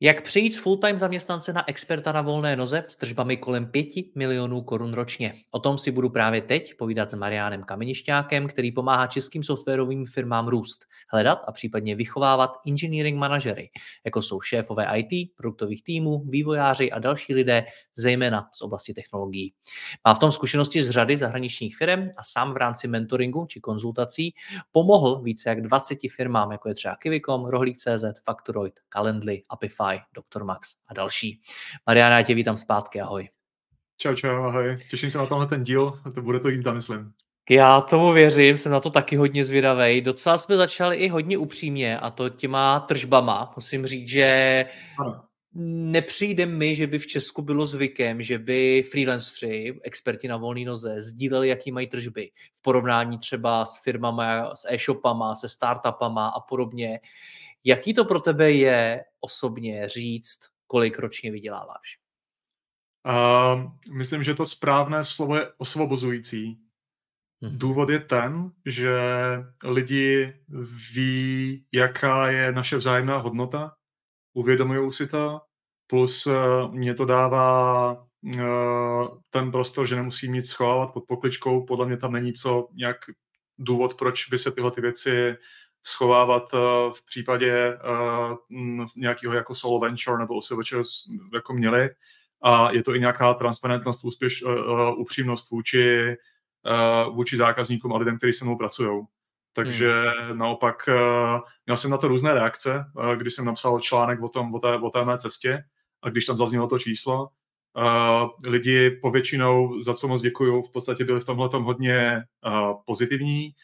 Jak přejít z full-time zaměstnance na experta na volné noze s tržbami kolem 5 milionů korun ročně? O tom si budu právě teď povídat s Mariánem Kamenišťákem, který pomáhá českým softwarovým firmám růst, hledat a případně vychovávat engineering manažery, jako jsou šéfové IT, produktových týmů, vývojáři a další lidé, zejména z oblasti technologií. Má v tom zkušenosti z řady zahraničních firm a sám v rámci mentoringu či konzultací pomohl více jak 20 firmám, jako je třeba Kivicom, Rohlík.cz, Factoroid, Calendly, Apify Spotify, Dr. Max a další. Mariana, já tě vítám zpátky, ahoj. Čau, čau, ahoj. Těším se na tenhle ten díl, to bude to jízda, myslím. Já tomu věřím, jsem na to taky hodně zvědavý. Docela jsme začali i hodně upřímně a to těma tržbama. Musím říct, že ano. nepřijde mi, že by v Česku bylo zvykem, že by freelanceri, experti na volné noze, sdíleli, jaký mají tržby v porovnání třeba s firmama, s e-shopama, se startupama a podobně. Jaký to pro tebe je osobně říct, kolik ročně vyděláváš? Uh, myslím, že to správné slovo je osvobozující. Hmm. Důvod je ten, že lidi ví, jaká je naše vzájemná hodnota, uvědomují si to, plus uh, mě to dává uh, ten prostor, že nemusím nic schovávat pod pokličkou, podle mě tam není co nějak důvod, proč by se tyhle ty věci schovávat eh, v případě eh, nějakého jako solo venture nebo OSVČ jako měli. A je to i nějaká transparentnost, úspěš, eh, upřímnost vůči, vůči zákazníkům a lidem, kteří se mnou pracují. Takže hmm. naopak měl jsem na to různé reakce, když jsem napsal článek o, tom, o, té, o té mé cestě a když tam zaznělo to číslo, lidi povětšinou, za co moc děkuju, v podstatě byli v tomhle hodně pozitivní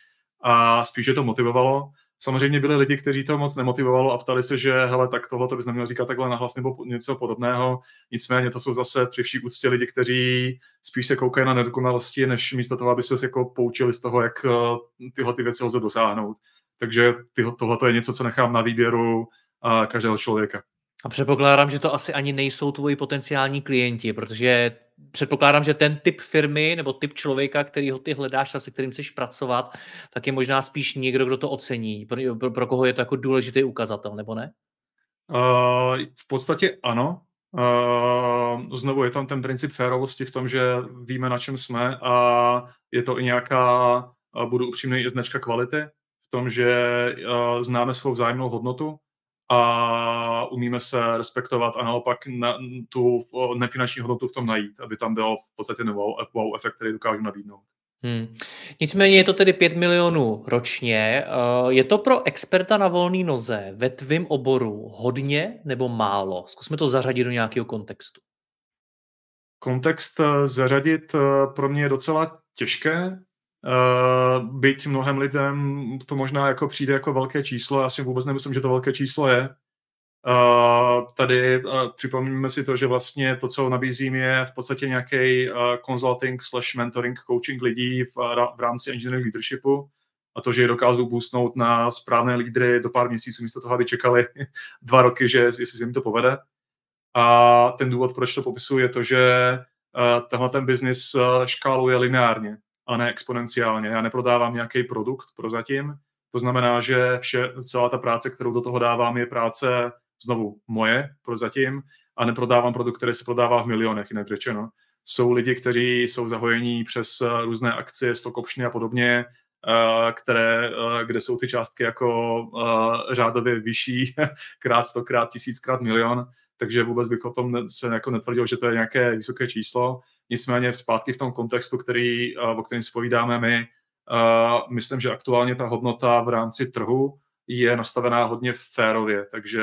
a spíše to motivovalo. Samozřejmě byli lidi, kteří to moc nemotivovalo a ptali se, že hele, tak tohle to bys neměl říkat takhle nahlas nebo něco podobného. Nicméně to jsou zase při vší úctě lidi, kteří spíš se koukají na nedokonalosti, než místo toho, aby se jako poučili z toho, jak eh, tyhle ty věci lze dosáhnout. Takže tohle je něco, co nechám na výběru eh, každého člověka. A předpokládám, že to asi ani nejsou tvoji potenciální klienti, protože předpokládám, že ten typ firmy nebo typ člověka, který ho ty hledáš a se kterým chceš pracovat, tak je možná spíš někdo, kdo to ocení. Pro, pro, pro koho je to jako důležitý ukazatel, nebo ne? Uh, v podstatě ano. Uh, znovu je tam ten princip férovosti v tom, že víme, na čem jsme a je to i nějaká, uh, budu upřímný, i značka kvality v tom, že uh, známe svou vzájemnou hodnotu a umíme se respektovat a naopak na, tu nefinanční hodnotu v tom najít, aby tam byl v podstatě wow, wow efekt, který dokážu nabídnout. Hmm. Nicméně je to tedy 5 milionů ročně. Eh, je to pro experta na volné noze ve tvém oboru hodně nebo málo? Zkusme to zařadit do nějakého kontextu. Kontext eh, zařadit eh, pro mě je docela těžké, Uh, byť mnohem lidem to možná jako přijde jako velké číslo, já si vůbec nemyslím, že to velké číslo je. Uh, tady uh, připomínáme si to, že vlastně to, co nabízím, je v podstatě nějaký uh, consulting slash mentoring, coaching lidí v, v rámci engineering leadershipu a to, že je dokážu boostnout na správné lídry do pár měsíců, místo toho, aby čekali dva roky, že jestli se jim to povede. A ten důvod, proč to popisuju, je to, že tenhle ten biznis škáluje lineárně a ne exponenciálně. Já neprodávám nějaký produkt prozatím, to znamená, že vše, celá ta práce, kterou do toho dávám, je práce znovu moje prozatím a neprodávám produkt, který se prodává v milionech, jinak řečeno. Jsou lidi, kteří jsou zahojení přes eh, různé akcie, stock optiony a podobně, eh, které, eh, kde jsou ty částky jako řádově vyšší, krát stokrát, tisíckrát milion, takže vůbec bych o tom se jako netvrdil, že to je nějaké vysoké číslo. Nicméně zpátky v tom kontextu, který, o kterém spovídáme my, myslím, že aktuálně ta hodnota v rámci trhu je nastavená hodně férově, takže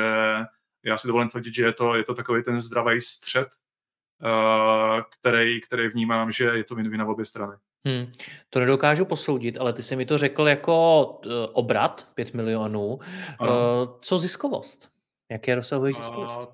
Já si dovolím tvrdit, že je to, je to takový ten zdravý střed, uh, který, který vnímám, že je to win na obě strany. Hmm, to nedokážu posoudit, ale ty jsi mi to řekl jako obrat 5 milionů. Uh, co ziskovost? Jaké rozsahuje ziskovost?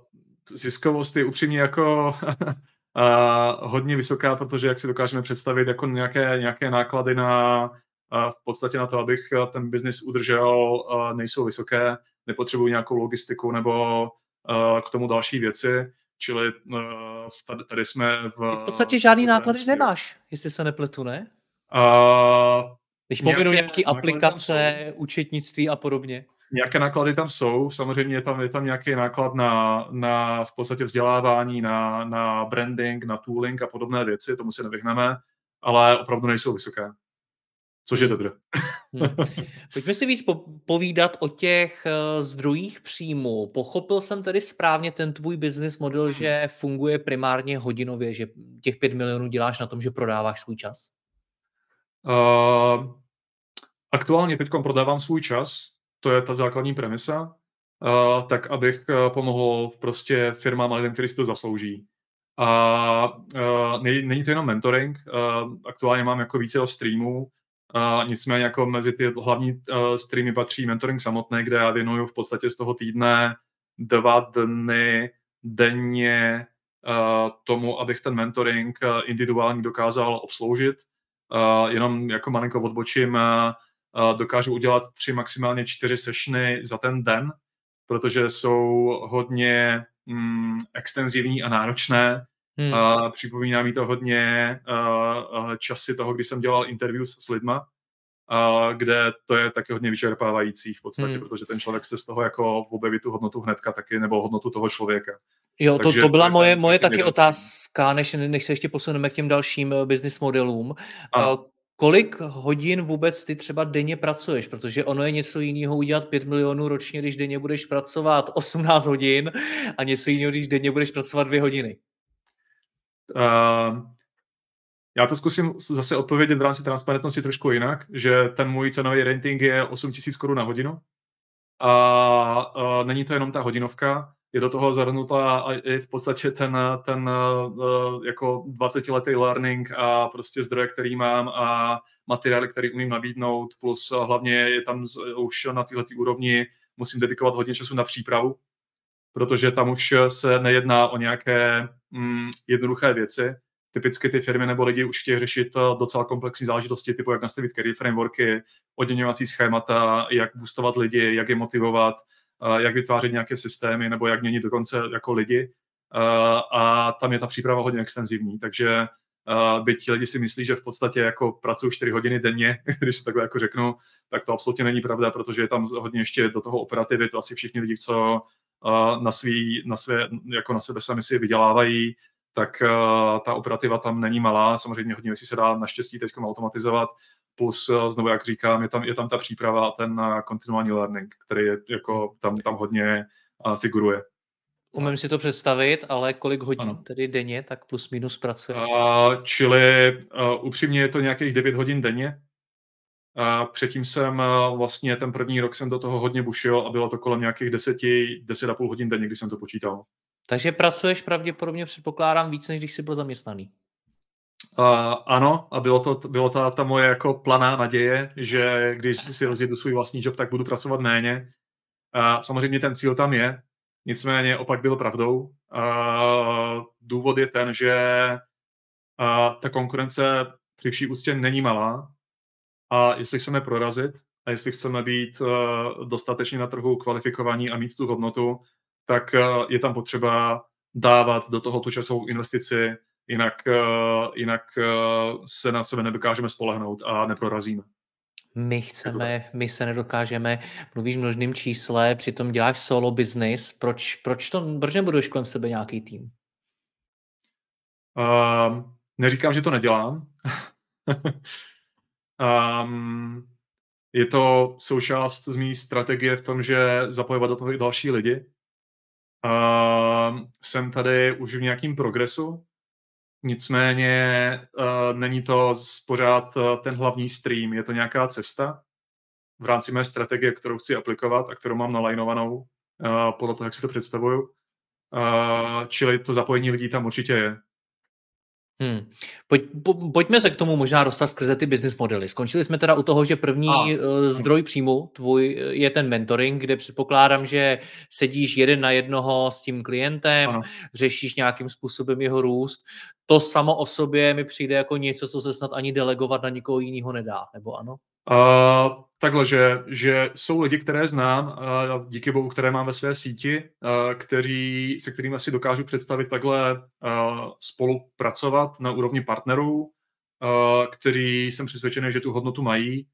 Ziskovost je upřímně jako uh, hodně vysoká, protože jak si dokážeme představit, jako nějaké, nějaké náklady na uh, v podstatě na to, abych ten biznis udržel, uh, nejsou vysoké, nepotřebuji nějakou logistiku nebo uh, k tomu další věci. Čili uh, tady, tady jsme v... v podstatě žádný náklady nemáš, jestli se nepletu, ne? Uh, Když pominu nějaké aplikace, účetnictví a podobně. Nějaké náklady tam jsou, samozřejmě je tam, je tam nějaký náklad na, na v podstatě vzdělávání, na, na branding, na tooling a podobné věci, tomu se nevyhneme, ale opravdu nejsou vysoké což je dobře. Hmm. Pojďme si víc povídat o těch uh, zdrojích příjmu. Pochopil jsem tedy správně ten tvůj business model, hmm. že funguje primárně hodinově, že těch 5 milionů děláš na tom, že prodáváš svůj čas? Uh, aktuálně teď prodávám svůj čas, to je ta základní premisa, uh, tak abych uh, pomohl prostě firmám a lidem, kteří si to zaslouží. A uh, není to jenom mentoring, uh, aktuálně mám jako více streamů, Uh, nicméně jako mezi ty hlavní uh, streamy patří mentoring samotný, kde já věnuju v podstatě z toho týdne dva dny denně uh, tomu, abych ten mentoring uh, dokázal obsloužit. Uh, jenom jako malinko odbočím, uh, dokážu udělat tři, maximálně čtyři sessiony za ten den, protože jsou hodně mm, extenzivní a náročné Hmm. Uh, připomíná mi to hodně uh, časy toho, kdy jsem dělal interview s, s lidma, uh, kde to je taky hodně vyčerpávající v podstatě, hmm. protože ten člověk se z toho jako objeví tu hodnotu hnedka taky, nebo hodnotu toho člověka. Jo, to, to byla moje, moje taky otázka, než, než se ještě posuneme k těm dalším uh, business modelům. A. Kolik hodin vůbec ty třeba denně pracuješ? Protože ono je něco jiného udělat 5 milionů ročně, když denně budeš pracovat 18 hodin a něco jiného, když denně budeš pracovat 2 hodiny. Uh, já to zkusím zase odpovědět v rámci transparentnosti trošku jinak, že ten můj cenový rating je 8000 korun na hodinu. A uh, není to jenom ta hodinovka, je do toho zahrnutá i v podstatě ten, ten uh, jako 20 letý learning a prostě zdroje, který mám a materiály, který umím nabídnout, plus hlavně je tam už na této úrovni musím dedikovat hodně času na přípravu, protože tam už se nejedná o nějaké mm, jednoduché věci. Typicky ty firmy nebo lidi už chtějí řešit eh, docela komplexní záležitosti, typu jak nastavit career frameworky, odměňovací schémata, jak boostovat lidi, jak je motivovat, eh, jak vytvářet nějaké systémy nebo jak měnit dokonce jako lidi. A tam je ta příprava hodně extenzivní, takže byť lidi si myslí, že v podstatě jako pracují 4 hodiny denně, když to takhle jako řeknu, tak to absolutně není pravda, protože je tam hodně ještě do toho operativy, to asi všichni lidi, co na, svý, na, své, jako na sebe sami si vydělávají, tak ta operativa tam není malá. Samozřejmě hodně věcí se dá naštěstí teď automatizovat, plus znovu, jak říkám, je tam, je tam ta příprava a ten kontinuální learning, který je, jako, tam, tam hodně figuruje. Umím si to představit, ale kolik hodin ano. tedy denně, tak plus minus pracuješ? Uh, čili uh, upřímně je to nějakých 9 hodin denně, a předtím jsem vlastně ten první rok jsem do toho hodně bušil a bylo to kolem nějakých deseti, deset a půl hodin denně, když jsem to počítal. Takže pracuješ pravděpodobně, předpokládám, víc, než když jsi byl zaměstnaný. Uh, ano, a bylo to, bylo ta, ta moje jako planá naděje, že když si rozjedu svůj vlastní job, tak budu pracovat méně. Uh, samozřejmě ten cíl tam je, nicméně opak byl pravdou. Uh, důvod je ten, že uh, ta konkurence při vší ústě není malá, a jestli chceme prorazit a jestli chceme být uh, dostatečně na trhu kvalifikovaní a mít tu hodnotu, tak uh, je tam potřeba dávat do toho tu časovou investici, jinak, uh, jinak uh, se na sebe nedokážeme spolehnout a neprorazíme. My chceme, my se nedokážeme, mluvíš množným čísle, přitom děláš solo business, proč, proč, to, proč nebudeš kolem sebe nějaký tým? Uh, neříkám, že to nedělám. Um, je to součást z mý strategie v tom, že zapojovat do toho i další lidi. Um, jsem tady už v nějakém progresu, nicméně uh, není to pořád uh, ten hlavní stream, je to nějaká cesta v rámci mé strategie, kterou chci aplikovat a kterou mám nalajnovanou. podle toho, jak si to představuju. Čili to zapojení lidí tam určitě je. Hmm. Pojď, po, pojďme se k tomu možná dostat skrze ty business modely. Skončili jsme teda u toho, že první A. Eh, zdroj příjmu tvůj eh, je ten mentoring, kde předpokládám, že sedíš jeden na jednoho s tím klientem, ano. řešíš nějakým způsobem jeho růst. To samo o sobě mi přijde jako něco, co se snad ani delegovat na nikoho jiného nedá, nebo ano? Uh, takhle, že, že jsou lidi, které znám, uh, díky bohu, které mám ve své síti, uh, který, se kterými si dokážu představit takhle uh, spolupracovat na úrovni partnerů, uh, kteří jsem přesvědčený, že tu hodnotu mají.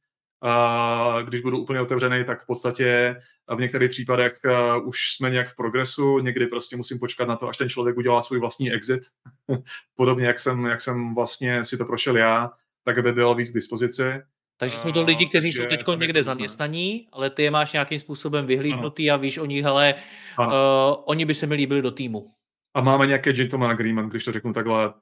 A když budu úplně otevřený, tak v podstatě v některých případech už jsme nějak v progresu, někdy prostě musím počkat na to, až ten člověk udělá svůj vlastní exit. Podobně, jak jsem, jak jsem vlastně si to prošel já, tak aby byl víc k dispozici. Takže jsou to lidi, kteří jsou teď někde zaměstnaní, ale ty je máš nějakým způsobem vyhlídnutý a víš o nich, hele, uh, oni by se mi líbili do týmu. A máme nějaké gentleman agreement, když to řeknu takhle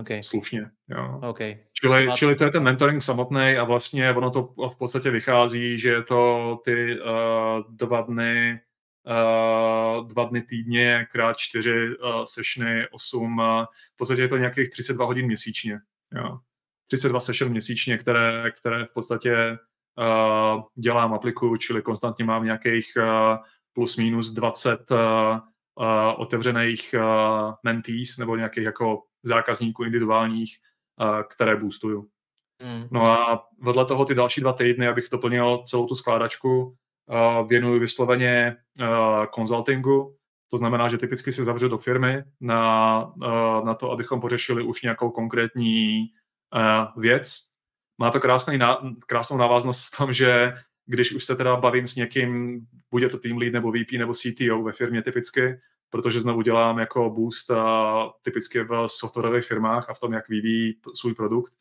okay. slušně. Jo. Okay. Čili, máte... čili to je ten mentoring samotný a vlastně ono to v podstatě vychází, že je to ty uh, dva dny uh, dva dny týdně krát čtyři uh, sešny, osm, uh, v podstatě je to nějakých 32 hodin měsíčně. Jo. 32 session měsíčně, které, které v podstatě uh, dělám, aplikuju, čili konstantně mám nějakých uh, plus minus 20 uh, uh, otevřených uh, mentees nebo nějakých jako zákazníků individuálních, uh, které boostuju. Mm. No a vedle toho ty další dva týdny, abych doplnil celou tu skládačku, uh, věnuju vysloveně uh, consultingu, to znamená, že typicky se zavřu do firmy na, uh, na to, abychom pořešili už nějakou konkrétní věc. Má to krásný, krásnou návaznost v tom, že když už se teda bavím s někým, bude to team lead nebo VP nebo CTO ve firmě typicky, protože znovu dělám jako boost a typicky v softwarových firmách a v tom, jak vyvíjí svůj produkt,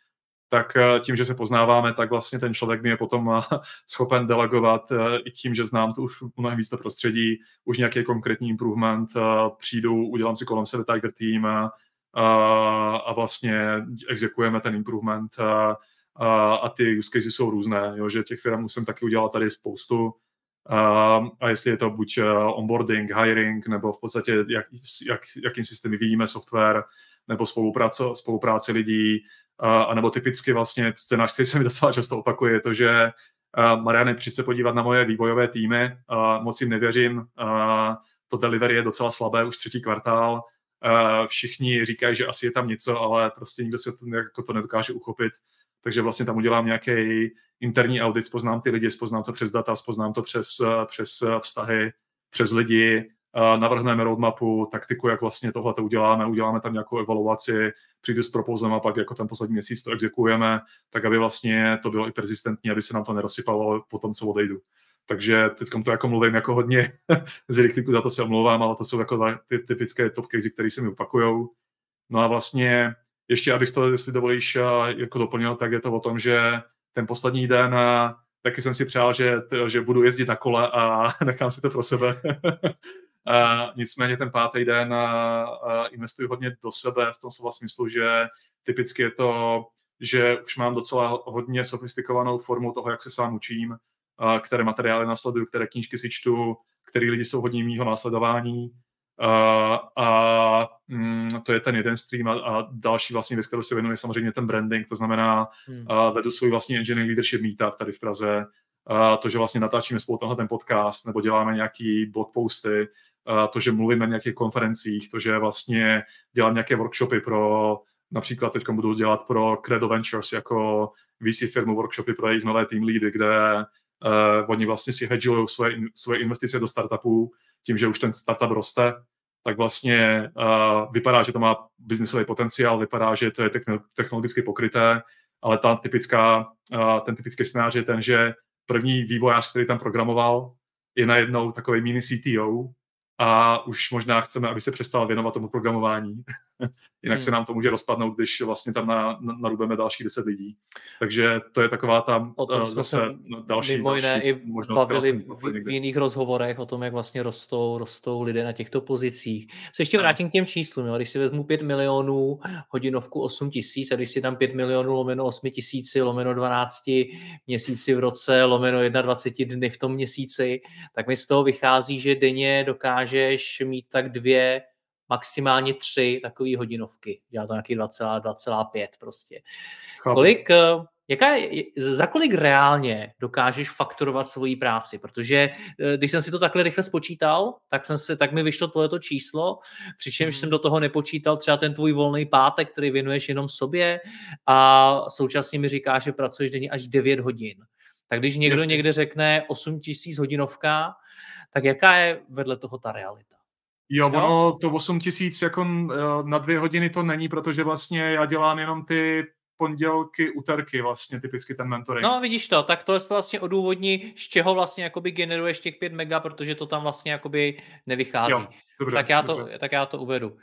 tak eh, tím, že se poznáváme, tak vlastně ten člověk mi je potom eh, schopen delegovat eh, i tím, že znám to už mnohem víc to prostředí, už nějaký konkrétní improvement, přijdu, udělám si kolem sebe Tiger Team, a, vlastně exekujeme ten improvement a, a, ty use cases jsou různé, jo, že těch firm musím taky udělat tady spoustu. A, a jestli je to buď onboarding, hiring, nebo v podstatě jak, jak, jakým systémy vyvíjíme software, nebo spolupráce, spolupráce lidí, a, a nebo typicky vlastně scénář, který se mi docela často opakuje, je to, že Mariany, přijď se podívat na moje vývojové týmy, a moc jim nevěřím, a to delivery je docela slabé, už třetí kvartál, všichni říkají, že asi je tam něco, ale prostě nikdo se to, jako to nedokáže uchopit. Takže vlastně tam udělám nějaký interní audit, spoznám ty lidi, spoznám to přes data, spoznám to přes, přes vztahy, přes lidi, navrhneme roadmapu, taktiku, jak vlastně tohle to uděláme, uděláme tam nějakou evaluaci, přijdu s propozem a pak jako ten poslední měsíc to exekujeme, tak aby vlastně to bylo i persistentní, aby se nám to nerozsypalo po tom, co odejdu. Takže teď to jako mluvím jako hodně z rychlíku, za to se omlouvám, ale to jsou jako ty typické top casey, které se mi opakujou. No a vlastně ještě, abych to, jestli dovolíš, jako doplnil, tak je to o tom, že ten poslední den taky jsem si přál, že, že budu jezdit na kole a nechám si to pro sebe. a nicméně ten pátý den a, a investuji hodně do sebe v tom slova smyslu, že typicky je to, že už mám docela hodně sofistikovanou formu toho, jak se sám učím, které materiály nasleduju, které knížky si čtu, který lidi jsou hodně mýho následování. A, a mm, to je ten jeden stream a, a další vlastně věc, kterou se věnuje samozřejmě ten branding, to znamená hmm. a vedu svůj vlastní engineering leadership meetup tady v Praze, a to, že vlastně natáčíme spolu tenhle ten podcast, nebo děláme nějaký blog posty, a to, že mluvíme na nějakých konferencích, to, že vlastně dělám nějaké workshopy pro, například teď budu dělat pro Credo Ventures jako VC firmu workshopy pro jejich nové team leady, kde Uh, oni vlastně si hedžují svoje, svoje investice do startupů tím, že už ten startup roste, tak vlastně uh, vypadá, že to má biznisový potenciál, vypadá, že to je technologicky pokryté, ale ta typická, uh, ten typický scénář je ten, že první vývojář, který tam programoval, je najednou takový mini CTO a už možná chceme, aby se přestal věnovat tomu programování. Jinak hmm. se nám to může rozpadnout, když vlastně tam na, na, narubeme další 10 lidí. Takže to je taková tam o tom zase další, mimo jiné další i možnost, bavili v, v jiných rozhovorech o tom, jak vlastně rostou, rostou lidé na těchto pozicích. Se ještě vrátím k těm číslům. Jo. Když si vezmu 5 milionů, hodinovku 8 tisíc a když si tam 5 milionů lomeno 8 tisíci, lomeno 12 měsíci v roce, lomeno 21 dny v tom měsíci, tak mi z toho vychází, že denně dokážeš mít tak dvě maximálně tři takové hodinovky. Dělá to nějaký 2,5 prostě. Chápu. Kolik, eh, jaká je, za kolik reálně dokážeš fakturovat svoji práci? Protože eh, když jsem si to takhle rychle spočítal, tak, jsem se, tak mi vyšlo tohleto číslo, přičemž hmm. jsem do toho nepočítal třeba ten tvůj volný pátek, který věnuješ jenom sobě a současně mi říká, že pracuješ denně až 9 hodin. Tak když někdo Jasně. někde řekne 8 tisíc hodinovka, tak jaká je vedle toho ta realita? Jo, no? ono to 8 tisíc jako na dvě hodiny to není, protože vlastně já dělám jenom ty pondělky, úterky vlastně typicky ten mentoring. No vidíš to, tak to je to vlastně odůvodní, z čeho vlastně jakoby generuješ těch 5 mega, protože to tam vlastně jakoby nevychází. Jo, dobře, tak, já dobře. to, tak já to uvedu.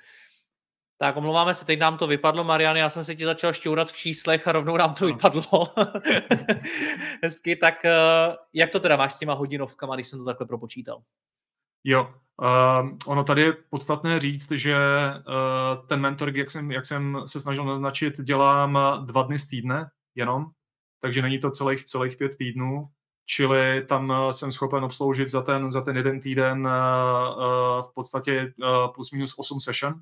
Tak omlouváme se, teď nám to vypadlo, Marian, já jsem se ti začal šťourat v číslech a rovnou nám to no. vypadlo. Hezky, tak eh, jak to teda máš s těma hodinovkama, když jsem to takhle propočítal? Jo, uh, ono tady je podstatné říct, že uh, ten mentoring, jak jsem, jak jsem se snažil naznačit, dělám dva dny z týdne jenom, takže není to celých, celých pět týdnů, čili tam jsem schopen obsloužit za ten, za ten jeden týden uh, uh, v podstatě uh, plus minus 8 session,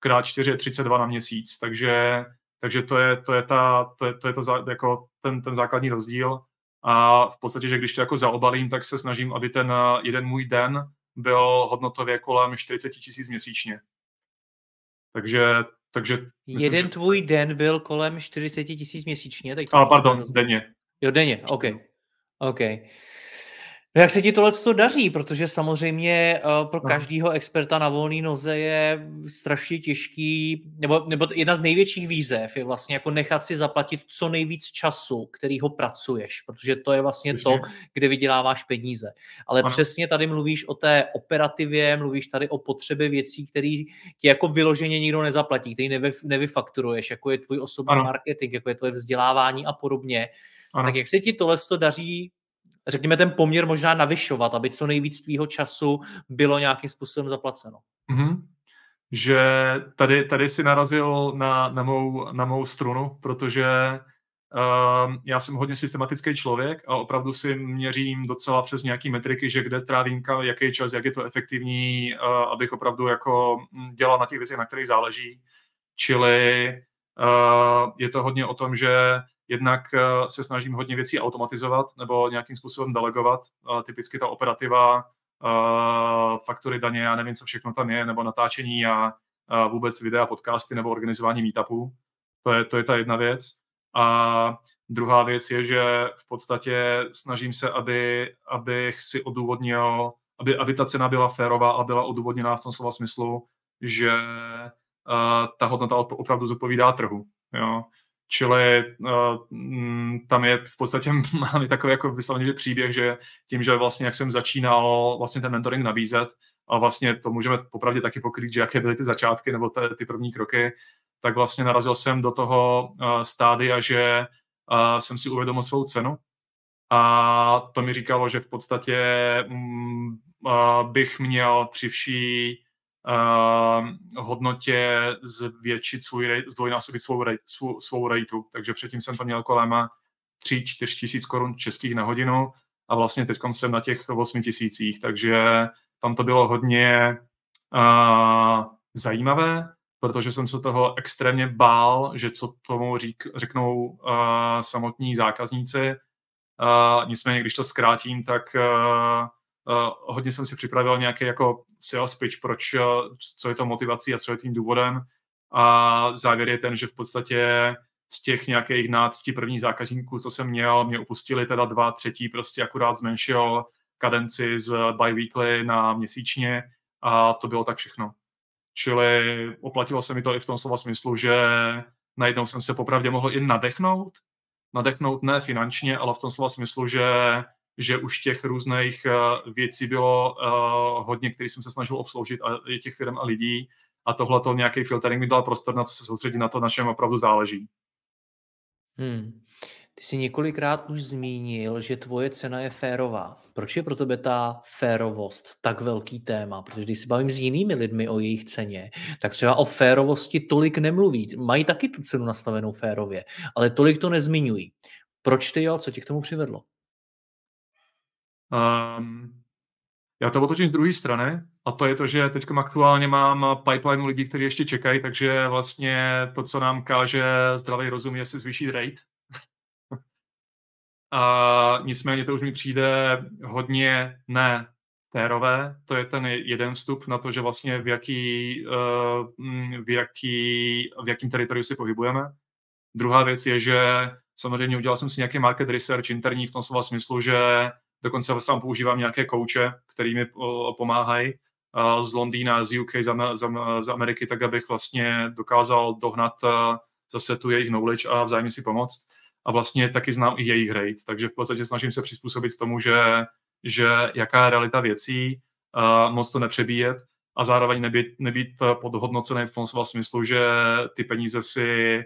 krát 4 je 32 na měsíc, takže, takže to je, to je, ta, to je, to je to za, jako ten, ten základní rozdíl. A v podstatě, že když to jako zaobalím, tak se snažím, aby ten jeden můj den byl hodnotově kolem 40 tisíc měsíčně. Takže, takže myslím, Jeden že... tvůj den byl kolem 40 tisíc měsíčně? Teď A, pardon, denně. Jo, denně, OK. OK. No jak se ti tohle to daří, protože samozřejmě uh, pro no. každého experta na volné noze je strašně těžký, nebo, nebo jedna z největších výzev je vlastně jako nechat si zaplatit co nejvíc času, který ho pracuješ, protože to je vlastně to, kde vyděláváš peníze. Ale ano. přesně tady mluvíš o té operativě, mluvíš tady o potřebě věcí, které ti jako vyloženě nikdo nezaplatí, který nevy, nevyfakturuješ, jako je tvůj osobní ano. marketing, jako je tvoje vzdělávání a podobně. Ano. Tak jak se ti tohle daří řekněme, ten poměr možná navyšovat, aby co nejvíc tvýho času bylo nějakým způsobem zaplaceno. Mm-hmm. Že tady, tady si narazil na, na, mou, na mou strunu, protože uh, já jsem hodně systematický člověk a opravdu si měřím docela přes nějaký metriky, že kde trávím jaký čas, jak je to efektivní, uh, abych opravdu jako hm, dělal na těch věcech, na kterých záleží. Čili uh, je to hodně o tom, že Jednak eh, se snažím hodně věcí automatizovat nebo nějakým způsobem delegovat. Eh, typicky ta operativa, eh, faktory daně, já nevím, co všechno tam je, nebo natáčení a vůbec videa, podcasty nebo organizování meetupů. To je, to je ta jedna věc. A druhá věc je, že v podstatě snažím se, aby, abych si odůvodnil, aby, aby ta cena byla férová a byla odůvodněná v tom slova smyslu, že uh, ta hodnota opravdu zodpovídá trhu. Jo. Čili uh, tam je v podstatě máme takový jako vyslovený příběh, že tím, že vlastně jak jsem začínal vlastně ten mentoring nabízet a vlastně to můžeme popravdě taky pokrýt, že jaké byly ty začátky nebo ty, ty první kroky, tak vlastně narazil jsem do toho uh, stádia, že uh, jsem si uvědomil svou cenu. A to mi říkalo, že v podstatě uh, bych měl při vší uh, hodnotě zvětšit svůj, zdvojnásobit svou, rate, svou, svou rateu. Takže předtím jsem to měl kolem 3-4 tisíc korun českých na hodinu a vlastně teď jsem na těch 8 tisících, takže tam to bylo hodně uh, zajímavé, protože jsem se toho extrémně bál, že co tomu řík, řeknou uh, samotní zákazníci. Uh, nicméně, když to zkrátím, tak uh, Uh, hodně jsem si připravil nějaký jako sales pitch, proč, uh, co je to motivací a co je tím důvodem. A závěr je ten, že v podstatě z těch nějakých nácti prvních zákazníků, co jsem měl, mě upustili teda dva, třetí prostě akurát zmenšil kadenci z bi-weekly na měsíčně a to bylo tak všechno. Čili oplatilo se mi to i v tom slova smyslu, že najednou jsem se popravdě mohl i nadechnout, nadechnout ne finančně, ale v tom slova smyslu, že že už těch různých uh, věcí bylo uh, hodně, které jsem se snažil obsloužit a je těch firm a lidí a tohle to nějaký filtering mi dal prostor na to se soustředit na to, na čem opravdu záleží. Hmm. Ty jsi několikrát už zmínil, že tvoje cena je férová. Proč je pro tebe ta férovost tak velký téma? Protože když se bavím s jinými lidmi o jejich ceně, tak třeba o férovosti tolik nemluví. Mají taky tu cenu nastavenou férově, ale tolik to nezmiňují. Proč ty jo? Co tě k tomu přivedlo? Um, já to otočím z druhé strany a to je to, že teď aktuálně mám pipeline lidí, kteří ještě čekají, takže vlastně to, co nám káže zdravý rozum, je si zvýšit rate. a nicméně to už mi přijde hodně ne férové. To je ten jeden vstup na to, že vlastně v jaký, uh, v jaký, v jakým teritoriu si pohybujeme. Druhá věc je, že samozřejmě udělal jsem si nějaký market research interní v tom slova smyslu, že Dokonce sám používám nějaké kouče, který mi pomáhají z Londýna, z UK, z Ameriky, tak abych vlastně dokázal dohnat zase tu jejich knowledge a vzájemně si pomoct. A vlastně taky znám i jejich rate, takže v podstatě snažím se přizpůsobit tomu, že, že jaká je realita věcí, moc to nepřebíjet a zároveň nebýt, nebýt podhodnocený v tom smyslu, že ty peníze si,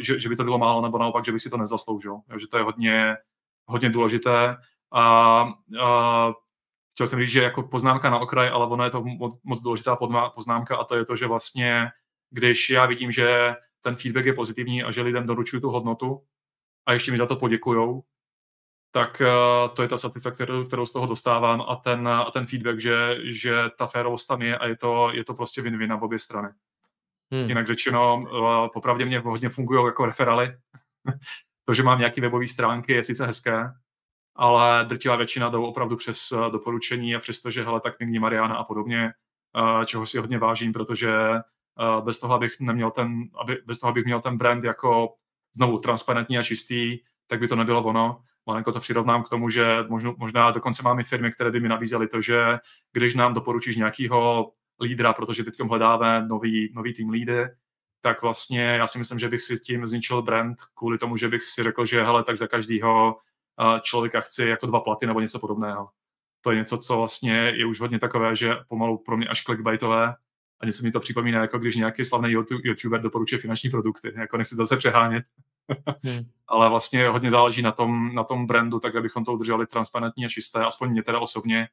že, že by to bylo málo, nebo naopak, že by si to nezasloužil. Že to je hodně, hodně důležité a, a chtěl jsem říct, že jako poznámka na okraj, ale ono je to moc, moc důležitá poznámka a to je to, že vlastně, když já vidím, že ten feedback je pozitivní a že lidem doručuju tu hodnotu a ještě mi za to poděkujou, tak uh, to je ta satisfakce, kterou, kterou z toho dostávám a ten, a ten feedback, že, že ta férovost tam je a je to, je to prostě win-win na obě strany. Hmm. Jinak řečeno, uh, popravdě mě hodně fungují jako referály. To, že mám nějaké webové stránky, je sice hezké, ale drtivá většina jdou opravdu přes eh, doporučení a přestože, hele, tak mě Mariana a podobně, eh, čeho si hodně vážím, protože eh, bez toho, abych neměl ten, aby, bez toho, abych měl ten brand jako znovu transparentní a čistý, tak by to nebylo ono. Malenko to přirovnám k tomu, že možno, možná dokonce máme firmy, které by mi nabízely to, že když nám doporučíš nějakého lídra, protože teď hledáme nový, nový tým lídy, tak vlastně já si myslím, že bych si tím zničil brand kvůli tomu, že bych si řekl, že hele, tak za každýho člověka chci jako dva platy nebo něco podobného. To je něco, co vlastně je už hodně takové, že pomalu pro mě až clickbaitové a něco mi to připomíná, jako když nějaký slavný YouTuber doporučuje finanční produkty. Jako nechci zase přehánět. Hmm. Ale vlastně hodně záleží na tom, na tom brandu, tak abychom to udrželi transparentní a čisté, aspoň mě teda osobně,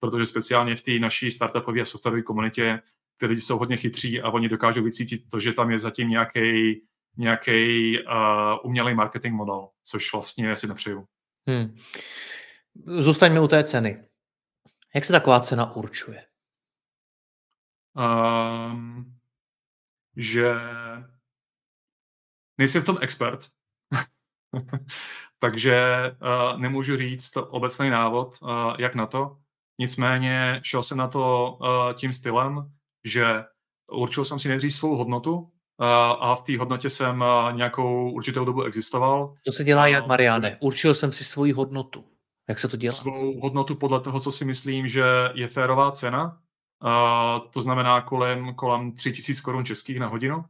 protože speciálně v té naší startupové a softwarové komunitě ty lidi jsou hodně chytří a oni dokážou vycítit to, že tam je zatím nějaký nějaký uh, umělý marketing model, což vlastně si nepřeju. Hmm. Zůstaňme u té ceny. Jak se taková cena určuje? Um, že nejsem v tom expert, takže uh, nemůžu říct obecný návod, uh, jak na to. Nicméně šel jsem na to uh, tím stylem, že určil jsem si nejdřív svou hodnotu, a v té hodnotě jsem nějakou určitou dobu existoval. To se dělá jak, Mariane? Určil jsem si svoji hodnotu. Jak se to dělá? Svou hodnotu podle toho, co si myslím, že je férová cena. A to znamená kolem, kolem 3000 korun českých na hodinu.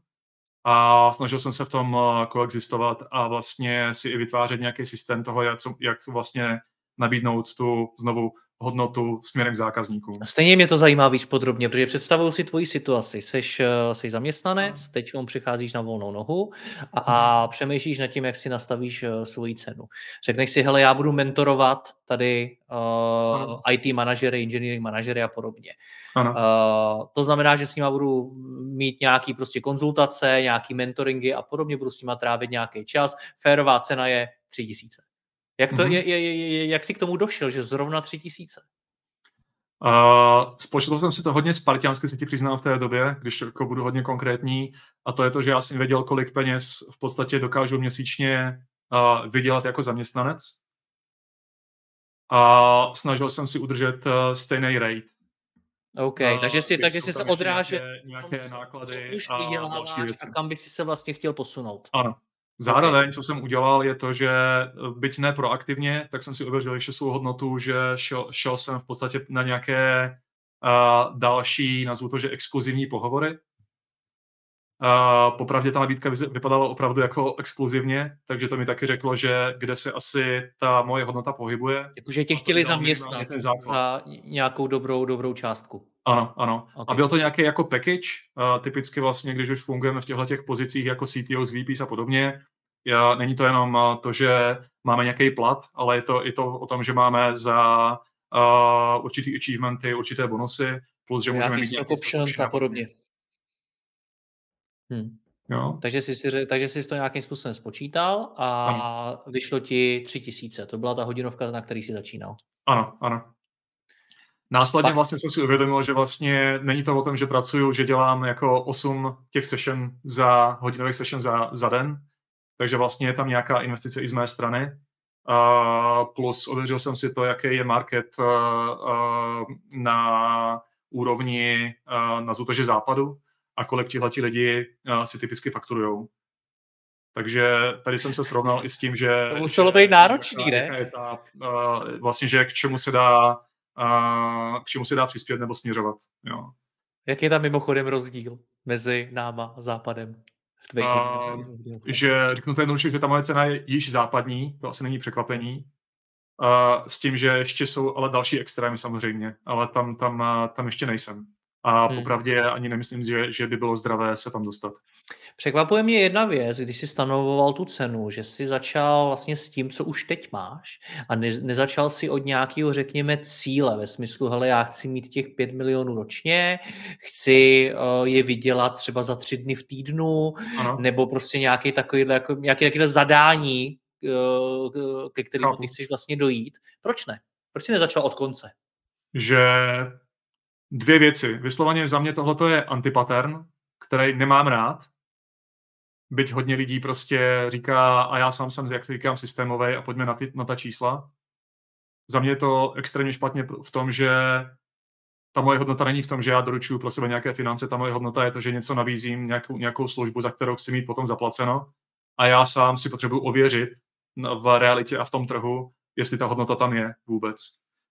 A snažil jsem se v tom koexistovat a vlastně si i vytvářet nějaký systém toho, jak, jak vlastně nabídnout tu znovu hodnotu směrem k zákazníkům. Stejně mě to zajímá víc podrobně, protože představuju si tvoji situaci. Seš, eh, jsi zaměstnanec, teď on přicházíš na volnou nohu a, a přemýšlíš nad tím, jak si nastavíš eh, svoji cenu. Řekneš si, hele, já budu mentorovat tady uh, eh, IT manažery, engineering manažery a podobně. Ano. Uh, to znamená, že s nima budu mít nějaký prostě konzultace, nějaký mentoringy a podobně, budu s nima trávit nějaký čas. Férová cena je 3000. Jak, to, mm-hmm. je, je, je, jak jsi k tomu došel, že zrovna tři tisíce? Uh, spočítal jsem si to hodně spartiansky, se ti přiznám v té době, když jako budu hodně konkrétní, a to je to, že já jsem věděl, kolik peněz v podstatě dokážu měsíčně uh, vydělat jako zaměstnanec. A snažil jsem si udržet uh, stejný rate. OK, uh, takže si, takže si se odrážel nějaké, nějaké náklady už a další věci. a kam by si se vlastně chtěl posunout. Ano, Zároveň, okay. co jsem udělal, je to, že eh, byť ne proaktivně, tak jsem si uvěřil ještě svou hodnotu, že šel, šel jsem v podstatě na nějaké uh, další, nazvu to, že exkluzivní pohovory. Uh, popravdě ta nabídka vypadala opravdu jako exkluzivně, takže to mi taky řeklo, že kde se asi ta moje hodnota pohybuje. Jakože tě chtěli zaměstnat za nějakou dobrou, dobrou částku. Ano, ano. Okay. A byl to nějaký jako package, uh, typicky vlastně, když už fungujeme v těchto těch pozicích jako CTO, VPs a podobně, já, není to jenom to, že máme nějaký plat, ale je to i to o tom, že máme za uh, určitý achievementy, určité bonusy, plus, že můžeme mít nějaký options a podobně. Hm. Jo. Takže, jsi si, takže jsi to nějakým způsobem spočítal a ano. vyšlo ti tři tisíce. To byla ta hodinovka, na který jsi začínal. Ano, ano. Následně Pak... vlastně jsem si uvědomil, že vlastně není to o tom, že pracuju, že dělám jako 8 těch session za, hodinových session za, za den, takže vlastně je tam nějaká investice i z mé strany. Uh, plus ověřil jsem si to, jaký je market uh, uh, na úrovni, uh, nazvu to, že západu a kolik tihle lidi uh, si typicky fakturujou. Takže tady jsem se srovnal i s tím, že... To muselo být náročný, ne? Je ta, uh, vlastně, že k čemu se dá, uh, k čemu se dá přispět nebo směřovat. Jo. Jak je tam mimochodem rozdíl mezi náma a západem? V tvých uh, že řeknu to jednoduše, že ta moje cena je již západní, to asi není překvapení. Uh, s tím, že ještě jsou ale další extrémy samozřejmě, ale tam, tam, tam ještě nejsem. A hmm. popravdě ani nemyslím, že, že by bylo zdravé se tam dostat. Překvapuje mě jedna věc, když jsi stanovoval tu cenu, že jsi začal vlastně s tím, co už teď máš a ne, nezačal si od nějakého, řekněme, cíle ve smyslu, hele, já chci mít těch 5 milionů ročně, chci uh, je vydělat třeba za tři dny v týdnu, ano. nebo prostě nějaký takový, jako, nějaký takový zadání, uh, ke kterému ty chceš vlastně dojít. Proč ne? Proč jsi nezačal od konce? Že dvě věci. Vysloveně za mě tohle je antipattern, který nemám rád. Byť hodně lidí prostě říká, a já sám jsem, jak si říkám, systémový a pojďme na, ty, na ta čísla. Za mě je to extrémně špatně v tom, že ta moje hodnota není v tom, že já doručuju pro sebe nějaké finance, ta moje hodnota je to, že něco nabízím, nějakou, nějakou službu, za kterou chci mít potom zaplaceno a já sám si potřebuji ověřit v realitě a v tom trhu, jestli ta hodnota tam je vůbec.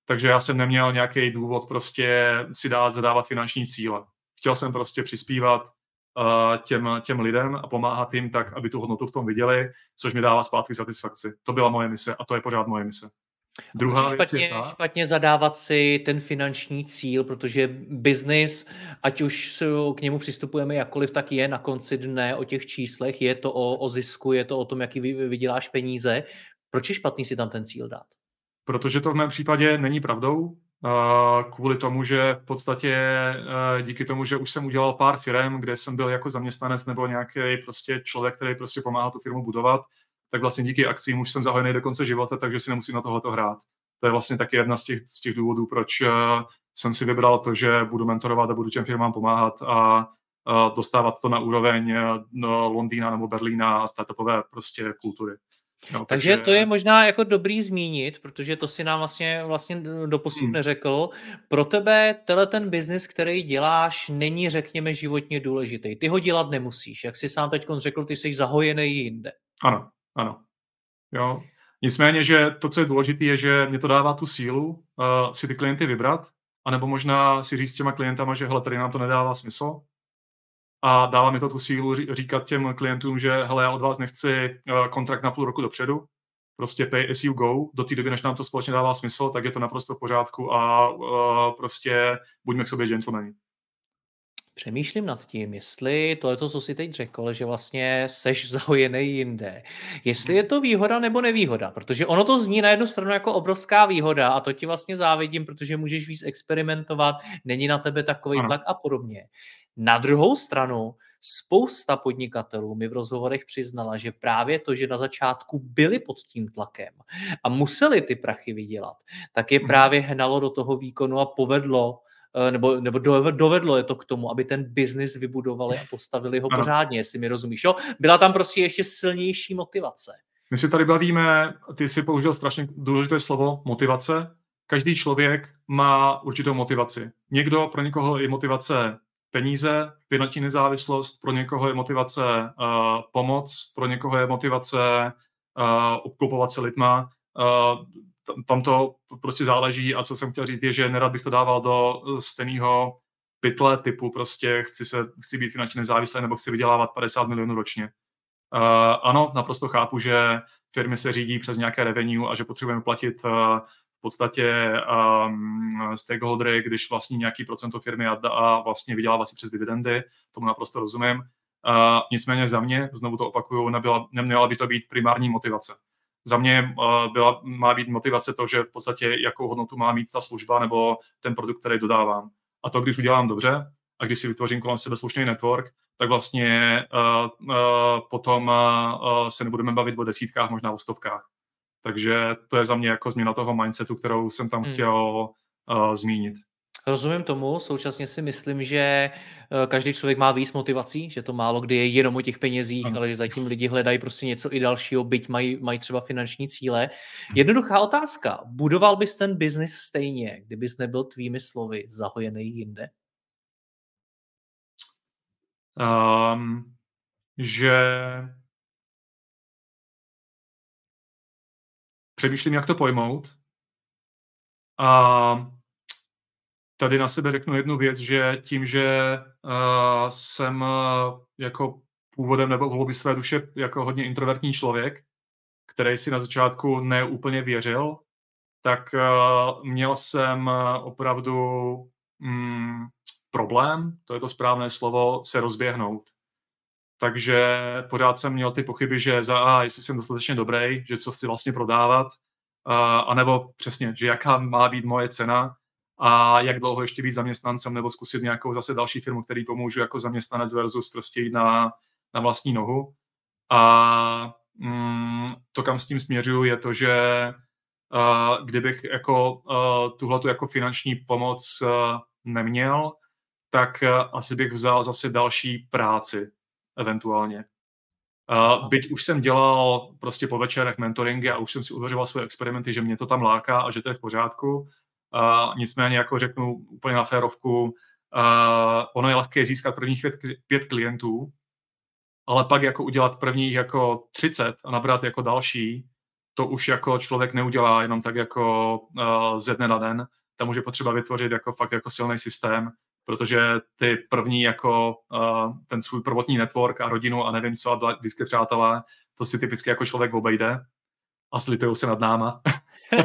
Takže já jsem neměl nějaký důvod prostě si dát zadávat finanční cíle. Chtěl jsem prostě přispívat těm, těm lidem a pomáhat jim tak, aby tu hodnotu v tom viděli, což mi dává zpátky satisfakci. To byla moje mise a to je pořád moje mise. Druhá špatně, věc je ta, špatně zadávat si ten finanční cíl, protože biznis, ať už k němu přistupujeme jakkoliv, tak je na konci dne o těch číslech, je to o, o zisku, je to o tom, jaký vyděláš peníze. Proč je špatný si tam ten cíl dát? protože to v mém případě není pravdou. Kvůli tomu, že v podstatě díky tomu, že už jsem udělal pár firm, kde jsem byl jako zaměstnanec nebo nějaký prostě člověk, který prostě pomáhá tu firmu budovat, tak vlastně díky akcím už jsem zahojený do konce života, takže si nemusím na tohleto hrát. To je vlastně taky jedna z těch, z těch důvodů, proč jsem si vybral to, že budu mentorovat a budu těm firmám pomáhat a dostávat to na úroveň no, Londýna nebo Berlína a startupové prostě kultury. No, takže... takže to je možná jako dobrý zmínit, protože to si nám vlastně, vlastně doposud hmm. neřekl. Pro tebe tenhle ten biznis, který děláš, není, řekněme, životně důležitý. Ty ho dělat nemusíš. Jak jsi sám teď řekl, ty jsi zahojený jinde. Ano, ano. Jo. Nicméně, že to, co je důležité, je, že mě to dává tu sílu uh, si ty klienty vybrat, anebo možná si říct s těma klientama, že hele, tady nám to nedává smysl, a dává mi to tu sílu říkat těm klientům, že hele, já od vás nechci eh, kontrakt na půl roku dopředu, prostě pay as you go, do té doby, než nám to společně dává smysl, tak je to naprosto v pořádku a uh, prostě buďme k sobě gentlemani. Přemýšlím nad tím, jestli to je to, co jsi teď řekl, že vlastně seš zahojený jinde. Jestli je to výhoda nebo nevýhoda, protože ono to zní na jednu stranu jako obrovská výhoda a to ti vlastně závidím, protože můžeš víc experimentovat, není na tebe takový tlak a podobně. Na druhou stranu spousta podnikatelů mi v rozhovorech přiznala, že právě to, že na začátku byli pod tím tlakem a museli ty prachy vydělat, tak je mhm. právě hnalo do toho výkonu a povedlo eh, nebo, nebo dovedlo je to k tomu, aby ten biznis vybudovali a postavili ho ano. pořádně, jestli mi rozumíš. Jo? Byla tam prostě ještě silnější motivace. My si tady bavíme, ty jsi použil strašně důležité slovo motivace. Každý člověk má určitou motivaci. Někdo, pro někoho je motivace peníze, finanční nezávislost, pro někoho je motivace uh, pomoc, pro někoho je motivace uh, obklopovat se lidma. Uh, tam to prostě záleží a co jsem chtěl říct je, že nerad bych to dával do stejného pytle typu prostě chci, se, chci být finančně nezávislý nebo chci vydělávat 50 milionů ročně. Uh, ano, naprosto chápu, že firmy se řídí přes nějaké revenue a že potřebujeme platit uh, podstatě um, stakeholdery, když vlastní nějaký procento firmy a, a vlastně vydělává si přes dividendy, tomu naprosto rozumím. Uh, nicméně za mě, znovu to opakuju, nebyla, neměla by to být primární motivace. Za mě uh, byla, má být motivace to, že v podstatě jakou hodnotu má mít ta služba nebo ten produkt, který dodávám. A to, když udělám dobře a když si vytvořím kolem sebe slušný network, tak vlastně uh, uh, potom uh, se nebudeme bavit o desítkách, možná o stovkách. Takže to je za mě jako změna toho mindsetu, kterou jsem tam hmm. chtěl uh, zmínit. Rozumím tomu, současně si myslím, že každý člověk má víc motivací, že to málo kdy je jenom o těch penězích, ano. ale že zatím lidi hledají prostě něco i dalšího, byť mají, mají třeba finanční cíle. Hmm. Jednoduchá otázka. Budoval bys ten biznis stejně, kdybys nebyl tvými slovy zahojený jinde? Um, že přemýšlím, jak to pojmout. A tady na sebe řeknu jednu věc, že tím, že uh, jsem uh, jako původem nebo v hloubi své duše jako hodně introvertní člověk, který si na začátku neúplně věřil, tak uh, měl jsem opravdu mm, problém, to je to správné slovo, se rozběhnout. Takže pořád jsem měl ty pochyby, že za A, jestli jsem dostatečně dobrý, že co chci vlastně prodávat, a anebo přesně, že jaká má být moje cena a jak dlouho ještě být zaměstnancem, nebo zkusit nějakou zase další firmu, který pomůžu jako zaměstnanec versus prostě jít na, na vlastní nohu. A mm, to, kam s tím směřuju, je to, že uh, kdybych jako uh, tuhletu jako finanční pomoc uh, neměl, tak uh, asi bych vzal zase další práci eventuálně. Uh, byť už jsem dělal prostě po večerech mentoringy a už jsem si uvařoval své experimenty, že mě to tam láká a že to je v pořádku. Uh, nicméně, jako řeknu úplně na férovku, uh, ono je lehké získat prvních pět, pět klientů, ale pak jako udělat prvních jako 30 a nabrat jako další, to už jako člověk neudělá jenom tak jako uh, ze dne na den. Tam může potřeba vytvořit jako fakt jako silný systém, protože ty první jako uh, ten svůj prvotní network a rodinu a nevím co a blízké přátelé, to si typicky jako člověk obejde a slitují se nad náma.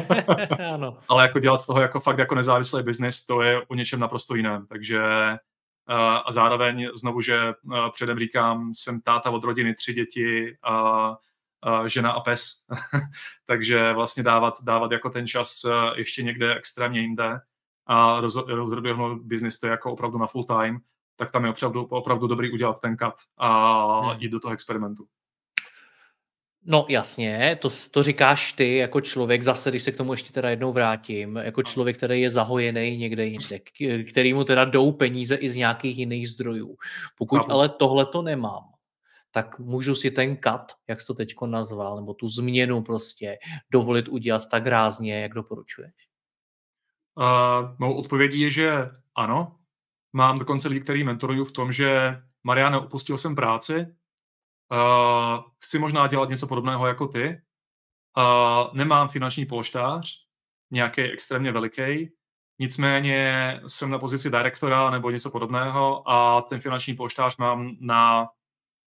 ano. Ale jako dělat z toho jako fakt jako nezávislý biznis, to je o něčem naprosto jiném. Takže uh, a zároveň znovu, že uh, předem říkám, jsem táta od rodiny, tři děti a uh, žena a pes. Takže vlastně dávat, dávat jako ten čas ještě někde extrémně jinde a rozhodujeme biznis to jako opravdu na full time, tak tam je opravdu, opravdu dobrý udělat ten cut a hmm. jít do toho experimentu. No jasně, to, to říkáš ty jako člověk, zase když se k tomu ještě teda jednou vrátím, jako člověk, který je zahojený někde jinde, který mu teda jdou peníze i z nějakých jiných zdrojů. Pokud ale tohle to nemám, tak můžu si ten cut, jak jsi to teď nazval, nebo tu změnu prostě dovolit udělat tak rázně, jak doporučuješ? Uh, mou odpovědí je, že ano. Mám dokonce lidi, který mentoruju v tom, že Mariana, opustil jsem práci, uh, chci možná dělat něco podobného jako ty, uh, nemám finanční polštář, nějaký extrémně veliký, nicméně jsem na pozici direktora nebo něco podobného a ten finanční polštář mám na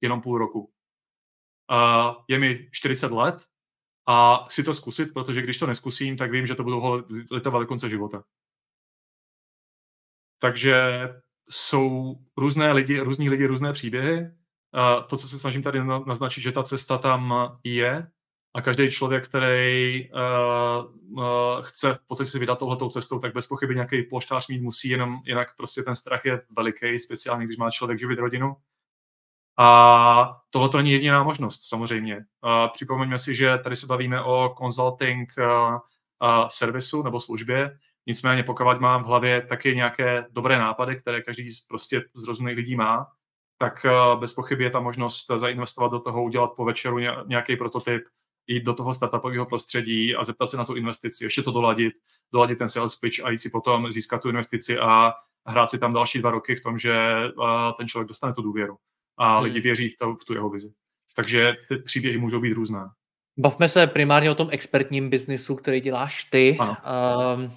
jenom půl roku. Uh, je mi 40 let, a chci to zkusit, protože když to neskusím, tak vím, že to budu litovat do konce života. Takže jsou různé lidi, různí lidi, různé příběhy. To, co se snažím tady naznačit, že ta cesta tam je a každý člověk, který uh, uh, chce v podstatě si vydat tohletou cestou, tak bez pochyby nějaký ploštář mít musí, jenom jinak prostě ten strach je veliký, speciálně když má člověk živit rodinu. A tohle to není jediná možnost, samozřejmě. Připomeňme si, že tady se bavíme o consulting uh, uh, servisu nebo službě, nicméně pokud mám v hlavě taky nějaké dobré nápady, které každý prostě z rozumných lidí má, tak uh, bez pochyby je ta možnost zainvestovat do toho, udělat po večeru nějaký prototyp, jít do toho startupového prostředí a zeptat se na tu investici, ještě to doladit, doladit ten sales pitch a jít si potom získat tu investici a hrát si tam další dva roky v tom, že ten člověk dostane tu důvěru a hmm. lidi věří v, to, v tu jeho vizi. Takže ty příběhy můžou být různé. Bavme se primárně o tom expertním biznisu, který děláš ty. Ano. Um,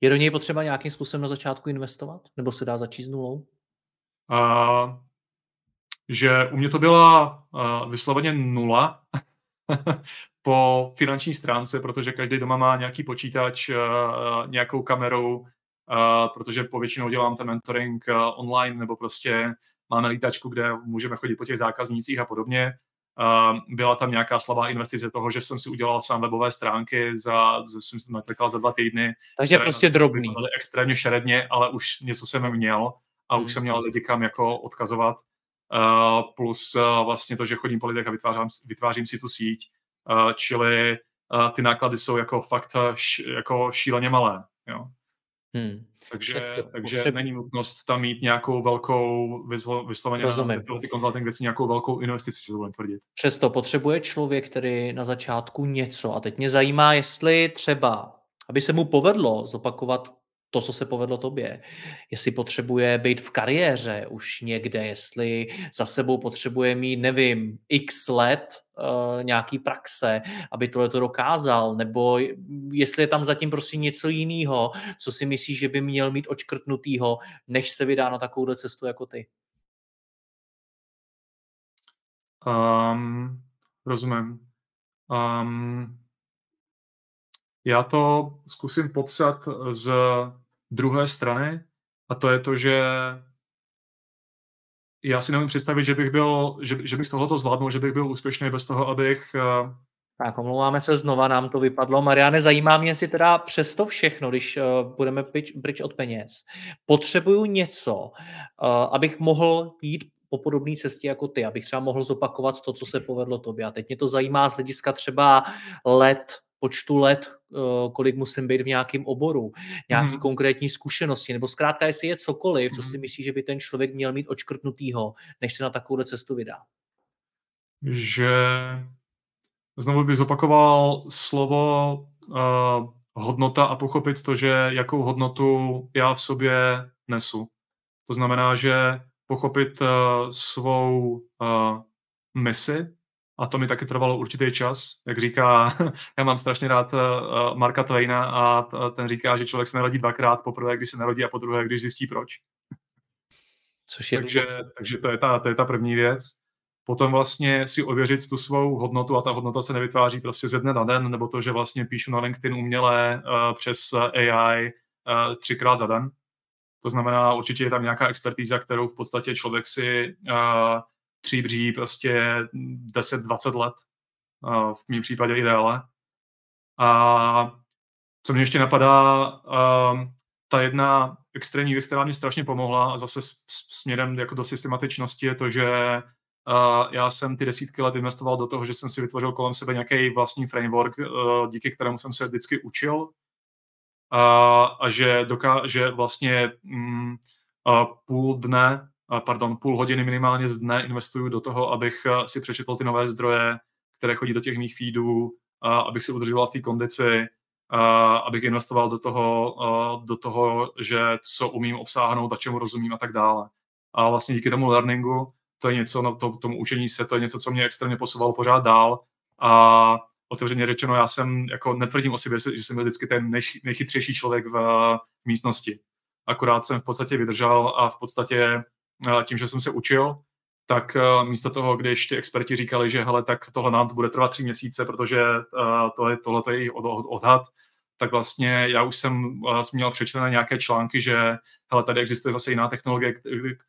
je do něj potřeba nějakým způsobem na začátku investovat? Nebo se dá začít s nulou? Uh, že u mě to byla uh, vysloveně nula. po finanční stránce, protože každý doma má nějaký počítač, nějakou kamerou, protože povětšinou dělám ten mentoring online nebo prostě máme lítačku, kde můžeme chodit po těch zákaznících a podobně. Byla tam nějaká slabá investice toho, že jsem si udělal sám webové stránky za, jsem si to za dva týdny. Takže prostě drobný. Extrémně šeredně, ale už něco jsem měl a už hmm. jsem měl lidi kam jako odkazovat. Uh, plus uh, vlastně to, že chodím po lidech a vytvářím, vytvářím si tu síť. Uh, čili ty náklady jsou jako fakt š, jako šíleně malé. Jo. Hmm. Takže, takže potřeb... není nutnost tam mít nějakou velkou, vysloveně na ty konzulting věci, nějakou velkou investici, si to budeme tvrdit. Přesto potřebuje člověk, který na začátku něco. A teď mě zajímá, jestli třeba, aby se mu povedlo zopakovat to, co se povedlo tobě. Jestli potřebuje být v kariéře už někde, jestli za sebou potřebuje mít, nevím, x let uh, nějaký praxe, aby tohle to dokázal, nebo jestli je tam zatím prostě něco jiného, co si myslíš, že by měl mít očkrtnutýho, než se vydá na takovou cestu jako ty. Um, rozumím. Um, já to zkusím popsat z druhé strany a to je to, že já si nemůžu představit, že bych byl, že, že bych tohoto zvládnul, že bych byl úspěšný bez toho, abych uh, tak, omlouváme se znova, nám to vypadlo. Mariane, zajímá mě si teda přesto všechno, když uh, budeme pryč od peněz. Potřebuju něco, uh, abych mohl jít po podobné cestě jako ty, abych třeba mohl zopakovat to, co se povedlo tobě. A teď mě to zajímá z hlediska třeba let, počtu let, eh, kolik musím být v nějakém oboru, nějaký mm. konkrétní zkušenosti, nebo zkrátka, jestli je cokoliv, co si mhm. myslí, že by ten člověk měl mít očkrtnutýho, než se na takovou cestu vydá. Že znovu bych zopakoval slovo uh, hodnota a pochopit to, že jakou hodnotu já v sobě nesu. To znamená, že pochopit uh, svou uh, misi, a to mi taky trvalo určitý čas. Jak říká, já mám strašně rád uh, Marka Twaina a ten říká, že člověk se narodí dvakrát, poprvé, když se narodí a po druhé, když zjistí proč. Což je takže, takže to, je ta, to je ta první věc. Potom vlastně si ověřit tu svou hodnotu a ta hodnota se nevytváří prostě ze dne na den, nebo to, že vlastně píšu na LinkedIn uměle uh, přes AI uh, třikrát za den. To znamená, určitě je tam nějaká expertíza, kterou v podstatě člověk si uh, tříbří prostě 10-20 let, v mém případě i déle. A co mě ještě napadá, ta jedna extrémní věc, která mě strašně pomohla a zase směrem jako do systematičnosti je to, že já jsem ty desítky let investoval do toho, že jsem si vytvořil kolem sebe nějaký vlastní framework, díky kterému jsem se vždycky učil a, a že, doká- že vlastně mm, půl dne pardon, půl hodiny minimálně z dne investuju do toho, abych eh, si přečetl ty nové zdroje, které chodí do těch mých feedů, abych si udržoval v té kondici, abych investoval do toho, do toho, že co umím obsáhnout a čemu rozumím a tak dále. A vlastně díky tomu learningu, to je něco, no, to, tomu učení se, to je něco, co mě extrémně posouvalo pořád dál a otevřeně řečeno, já jsem, jako netvrdím o sobě, že jsem byl vždycky ten nej, nejchytřejší člověk v, v místnosti. Akorát jsem v podstatě vydržel a v podstatě tím, že jsem se učil, tak místo toho, když ty experti říkali, že hele, tak tohle nám to bude trvat tři měsíce, protože to je, tohle je jejich odhad, tak vlastně já už jsem, měl přečtené nějaké články, že hele, tady existuje zase jiná technologie,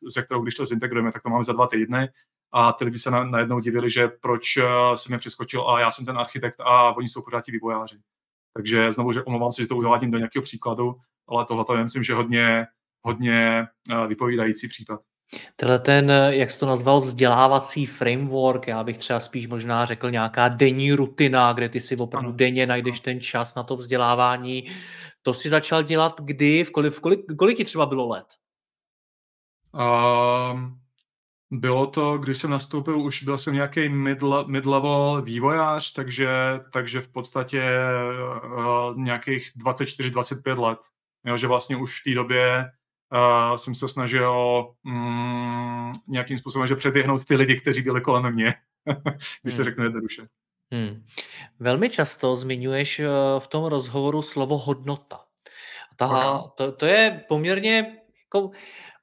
se kterou když to zintegrujeme, tak to máme za dva týdny a ty lidi se na, najednou divili, že proč jsem je přeskočil a já jsem ten architekt a oni jsou pořád ti vývojáři. Takže znovu, že omlouvám se, že to uvádím do nějakého příkladu, ale tohle je myslím, že hodně, hodně vypovídající případ. Tenhle ten, jak jsi to nazval, vzdělávací framework, já bych třeba spíš možná řekl nějaká denní rutina, kde ty si opravdu denně najdeš ten čas na to vzdělávání. To si začal dělat kdy, v kolik, v kolik, kolik ti třeba bylo let? Um, bylo to, když jsem nastoupil, už byl jsem nějaký mid-level vývojář, takže, takže v podstatě uh, nějakých 24-25 let. Jo, že vlastně už v té době uh, jsem se snažil mm, nějakým způsobem, že přeběhnout ty lidi, kteří byli kolem mě, když hmm. se řekne jednoduše. Hmm. Velmi často zmiňuješ eh, v tom rozhovoru slovo hodnota. Ta, to, to je poměrně jako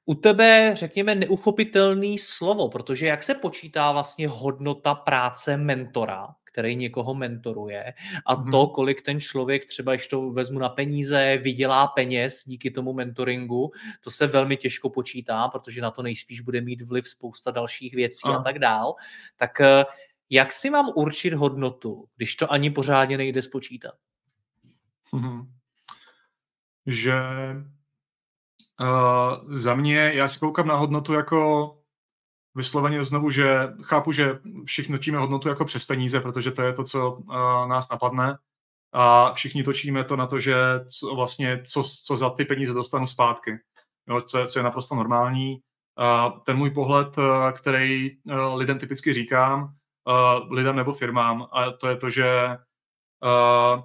u tebe, řekněme, neuchopitelný slovo, protože jak se počítá vlastně hodnota práce mentora, který někoho mentoruje a mm-hmm. to, kolik ten člověk třeba, když to vezmu na peníze, vydělá peněz díky tomu mentoringu, to se velmi těžko počítá, protože na to nejspíš bude mít vliv spousta dalších věcí a, a tak dál. Tak eh, jak si mám určit hodnotu, když to ani pořádně nejde spočítat? Mm-hmm. Že uh, za mě, já si koukám na hodnotu jako vysloveně znovu, že chápu, že všichni točíme hodnotu jako přes peníze, protože to je to, co uh, nás napadne a všichni točíme to na to, že co, vlastně, co, co za ty peníze dostanu zpátky, jo, co, je, co je naprosto normální. Uh, ten můj pohled, uh, který uh, lidem typicky říkám, uh, lidem nebo firmám, a to je to, že uh,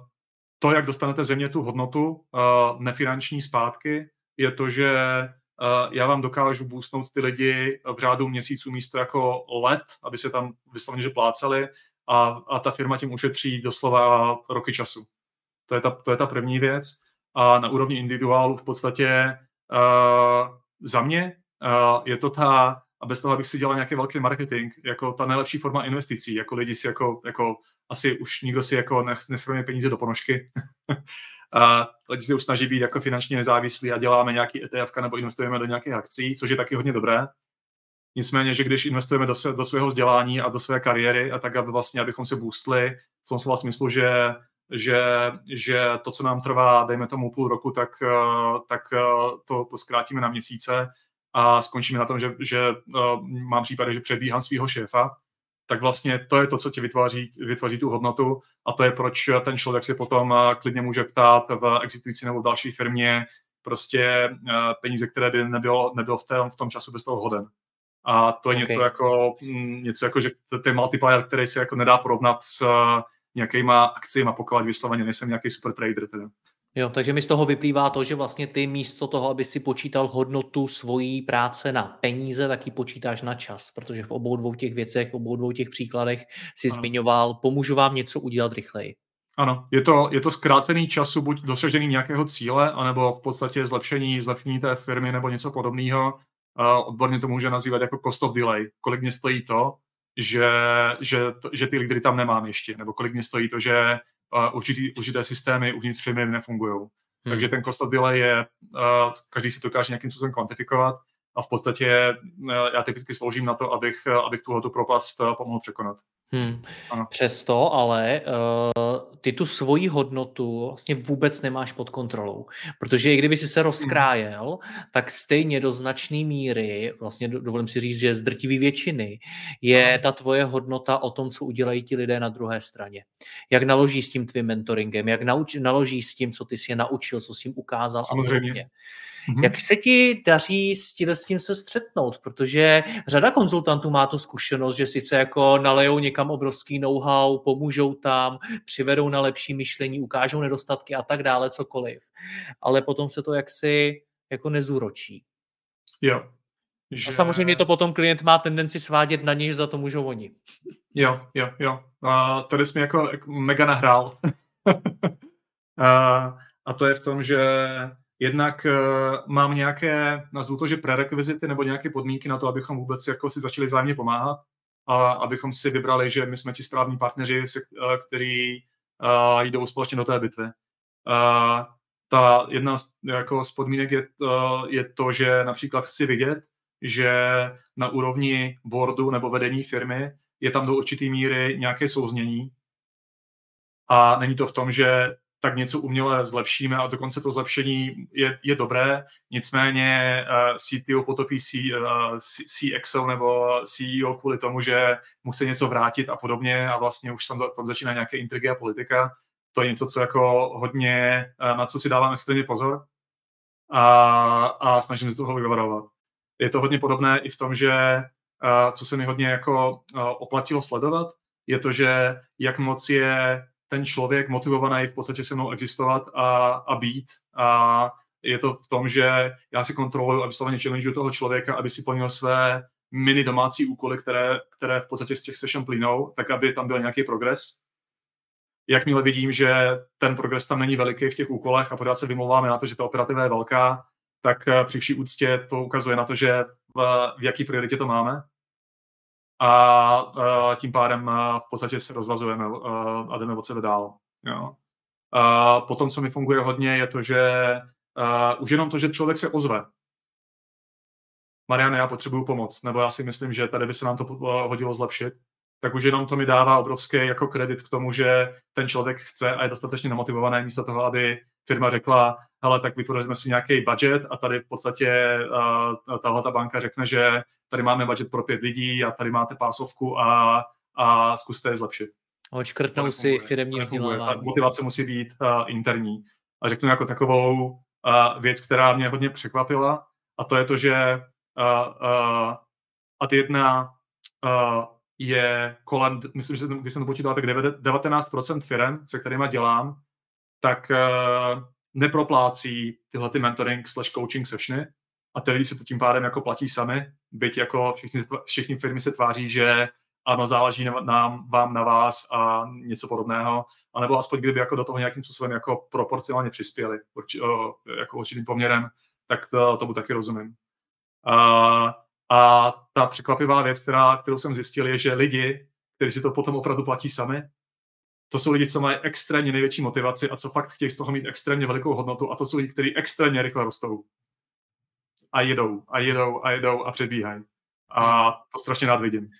to, jak dostanete země tu hodnotu uh, nefinanční zpátky, je to, že já vám dokážu boostnout ty lidi v řádu měsíců místo jako let, aby se tam vyslovně že plácali a, a ta firma tím ušetří doslova roky času. To je ta, to je ta první věc. A na úrovni individuálu v podstatě uh, za mě uh, je to ta, a bez toho, abych si dělal nějaký velký marketing, jako ta nejlepší forma investicí, jako lidi si jako, jako asi už nikdo si jako neschromě peníze do ponožky, lidi se už snaží být jako finančně nezávislí a děláme nějaký ETF nebo investujeme do nějakých akcí, což je taky hodně dobré. Nicméně, že když investujeme do, do svého vzdělání a do své kariéry a tak, aby vlastně, abychom se boostli, v tom slova smyslu, že, že, že to, co nám trvá, dejme tomu půl roku, tak, eh, tak eh, to, to zkrátíme na měsíce a skončíme na tom, že, že uh, mám případy, že předbíhám svého šéfa, tak vlastně to je to, co ti vytváří, vytvoří tu hodnotu a to je, proč ten člověk si potom eh, klidně může ptát v existující nebo v další firmě prostě eh, peníze, které by nebylo, nebylo v, tom, v tom času bez toho hoden. A to je okay. něco jako, mm, něco jako, že je multiplier, který se jako nedá porovnat s eh, nějakýma akcemi, pokud vysloveně nejsem nějaký super trader. Teda. Jo, takže mi z toho vyplývá to, že vlastně ty místo toho, aby si počítal hodnotu svojí práce na peníze, tak ji počítáš na čas, protože v obou dvou těch věcech, v obou dvou těch příkladech si ano. zmiňoval, pomůžu vám něco udělat rychleji. Ano, je to, je to zkrácený času, buď dosažení nějakého cíle, anebo v podstatě zlepšení, zlepšení té firmy nebo něco podobného. Uh, odborně to může nazývat jako cost of delay. Kolik mě stojí to, že, že, to, že ty lidi tam nemám ještě, nebo kolik mě stojí to, že určitý, určité systémy uvnitř firmy nefungují. Hmm. Takže ten cost of delay je, uh, každý si to dokáže nějakým způsobem kvantifikovat a v podstatě uh, já typicky sloužím na to, abych, uh, abych tuhle propast uh, pomohl překonat. Hmm. Přesto ale uh, ty tu svoji hodnotu vlastně vůbec nemáš pod kontrolou. Protože i kdyby si se rozkrájel, hmm. tak stejně do značné míry, vlastně dovolím si říct, že z drtivý většiny, je hmm. ta tvoje hodnota o tom, co udělají ti lidé na druhé straně. Jak naloží s tím tvým mentoringem, jak nauč, naloží s tím, co ty si je naučil, co jsi jim ukázal Samozřejmě. a podobně. Mm-hmm. Jak se ti daří s tím, s tím se střetnout? Protože řada konzultantů má tu zkušenost, že sice jako nalejou někam obrovský know-how, pomůžou tam, přivedou na lepší myšlení, ukážou nedostatky a tak dále, cokoliv. Ale potom se to jaksi jako nezúročí. Jo. Že... A samozřejmě to potom klient má tendenci svádět na něj, že za to můžou oni. Jo, jo, jo. A tady jsi mi jako mega nahrál. a, a to je v tom, že Jednak uh, mám nějaké, nazvu to, že prerekvizity nebo nějaké podmínky na to, abychom vůbec jako si začali vzájemně pomáhat a abychom si vybrali, že my jsme ti správní partneři, se, uh, který uh, jdou společně do té bitvy. Ta jedna z, jako z podmínek je, je to, že například chci vidět, že na úrovni boardu nebo vedení firmy je tam do určité míry nějaké souznění a není to v tom, že tak něco uměle zlepšíme a dokonce to zlepšení je, je dobré, nicméně uh, CTO potopí C, uh, CXO nebo CEO kvůli tomu, že mu chce něco vrátit a podobně a vlastně už tam, tam začíná nějaké intrigy a politika. To je něco, co jako hodně, uh, na co si dávám extrémně pozor a, a snažím se toho vyvarovat. Je to hodně podobné i v tom, že uh, co se mi hodně jako uh, oplatilo sledovat, je to, že jak moc je ten člověk motivovaný v podstatě se mnou existovat a, a být. A je to v tom, že já si kontroluji a vysloveně challenge toho člověka, aby si plnil své mini domácí úkoly, které, které v podstatě z těch session plynou, tak aby tam byl nějaký progres. Jakmile vidím, že ten progres tam není veliký v těch úkolech a pořád se vymlouváme na to, že ta operativa je velká, tak eh, při vší úctě to ukazuje na to, že v, v jaký prioritě to máme. A tím pádem v podstatě se rozvazujeme a jdeme od sebe dál. Jo. A potom, co mi funguje hodně, je to, že už jenom to, že člověk se ozve. Mariane, já potřebuju pomoc, nebo já si myslím, že tady by se nám to hodilo zlepšit, tak už jenom to mi dává obrovský jako kredit k tomu, že ten člověk chce a je dostatečně namotivovaný místo toho, aby firma řekla, hele, tak vytvoříme si nějaký budget a tady v podstatě uh, tahle ta banka řekne, že tady máme budget pro pět lidí a tady máte pásovku a, a zkuste je zlepšit. Očkrtnou si firmní vzdělávání. motivace musí být uh, interní. A řeknu jako takovou uh, věc, která mě hodně překvapila, a to je to, že uh, uh, ad jedna uh, je kolem, myslím, že když jsem to počítal, tak 19% firm, se kterými dělám, tak uh, neproplácí tyhle ty mentoring slash coaching sessiony a ty lidi se to tím pádem jako platí sami, byť jako všichni, všichni firmy se tváří, že ano, záleží na, nám, vám na vás a něco podobného, anebo aspoň kdyby jako do toho nějakým způsobem jako proporcionálně přispěli urči, o, jako určitým poměrem, tak to, tomu taky rozumím. A, a ta překvapivá věc, která, kterou jsem zjistil, je, že lidi, kteří si to potom opravdu platí sami, to jsou lidi, co mají extrémně největší motivaci a co fakt chtějí z toho mít extrémně velikou hodnotu a to jsou lidi, kteří extrémně rychle rostou. A jedou, a jedou, a jedou a předbíhají. A to strašně rád vidím.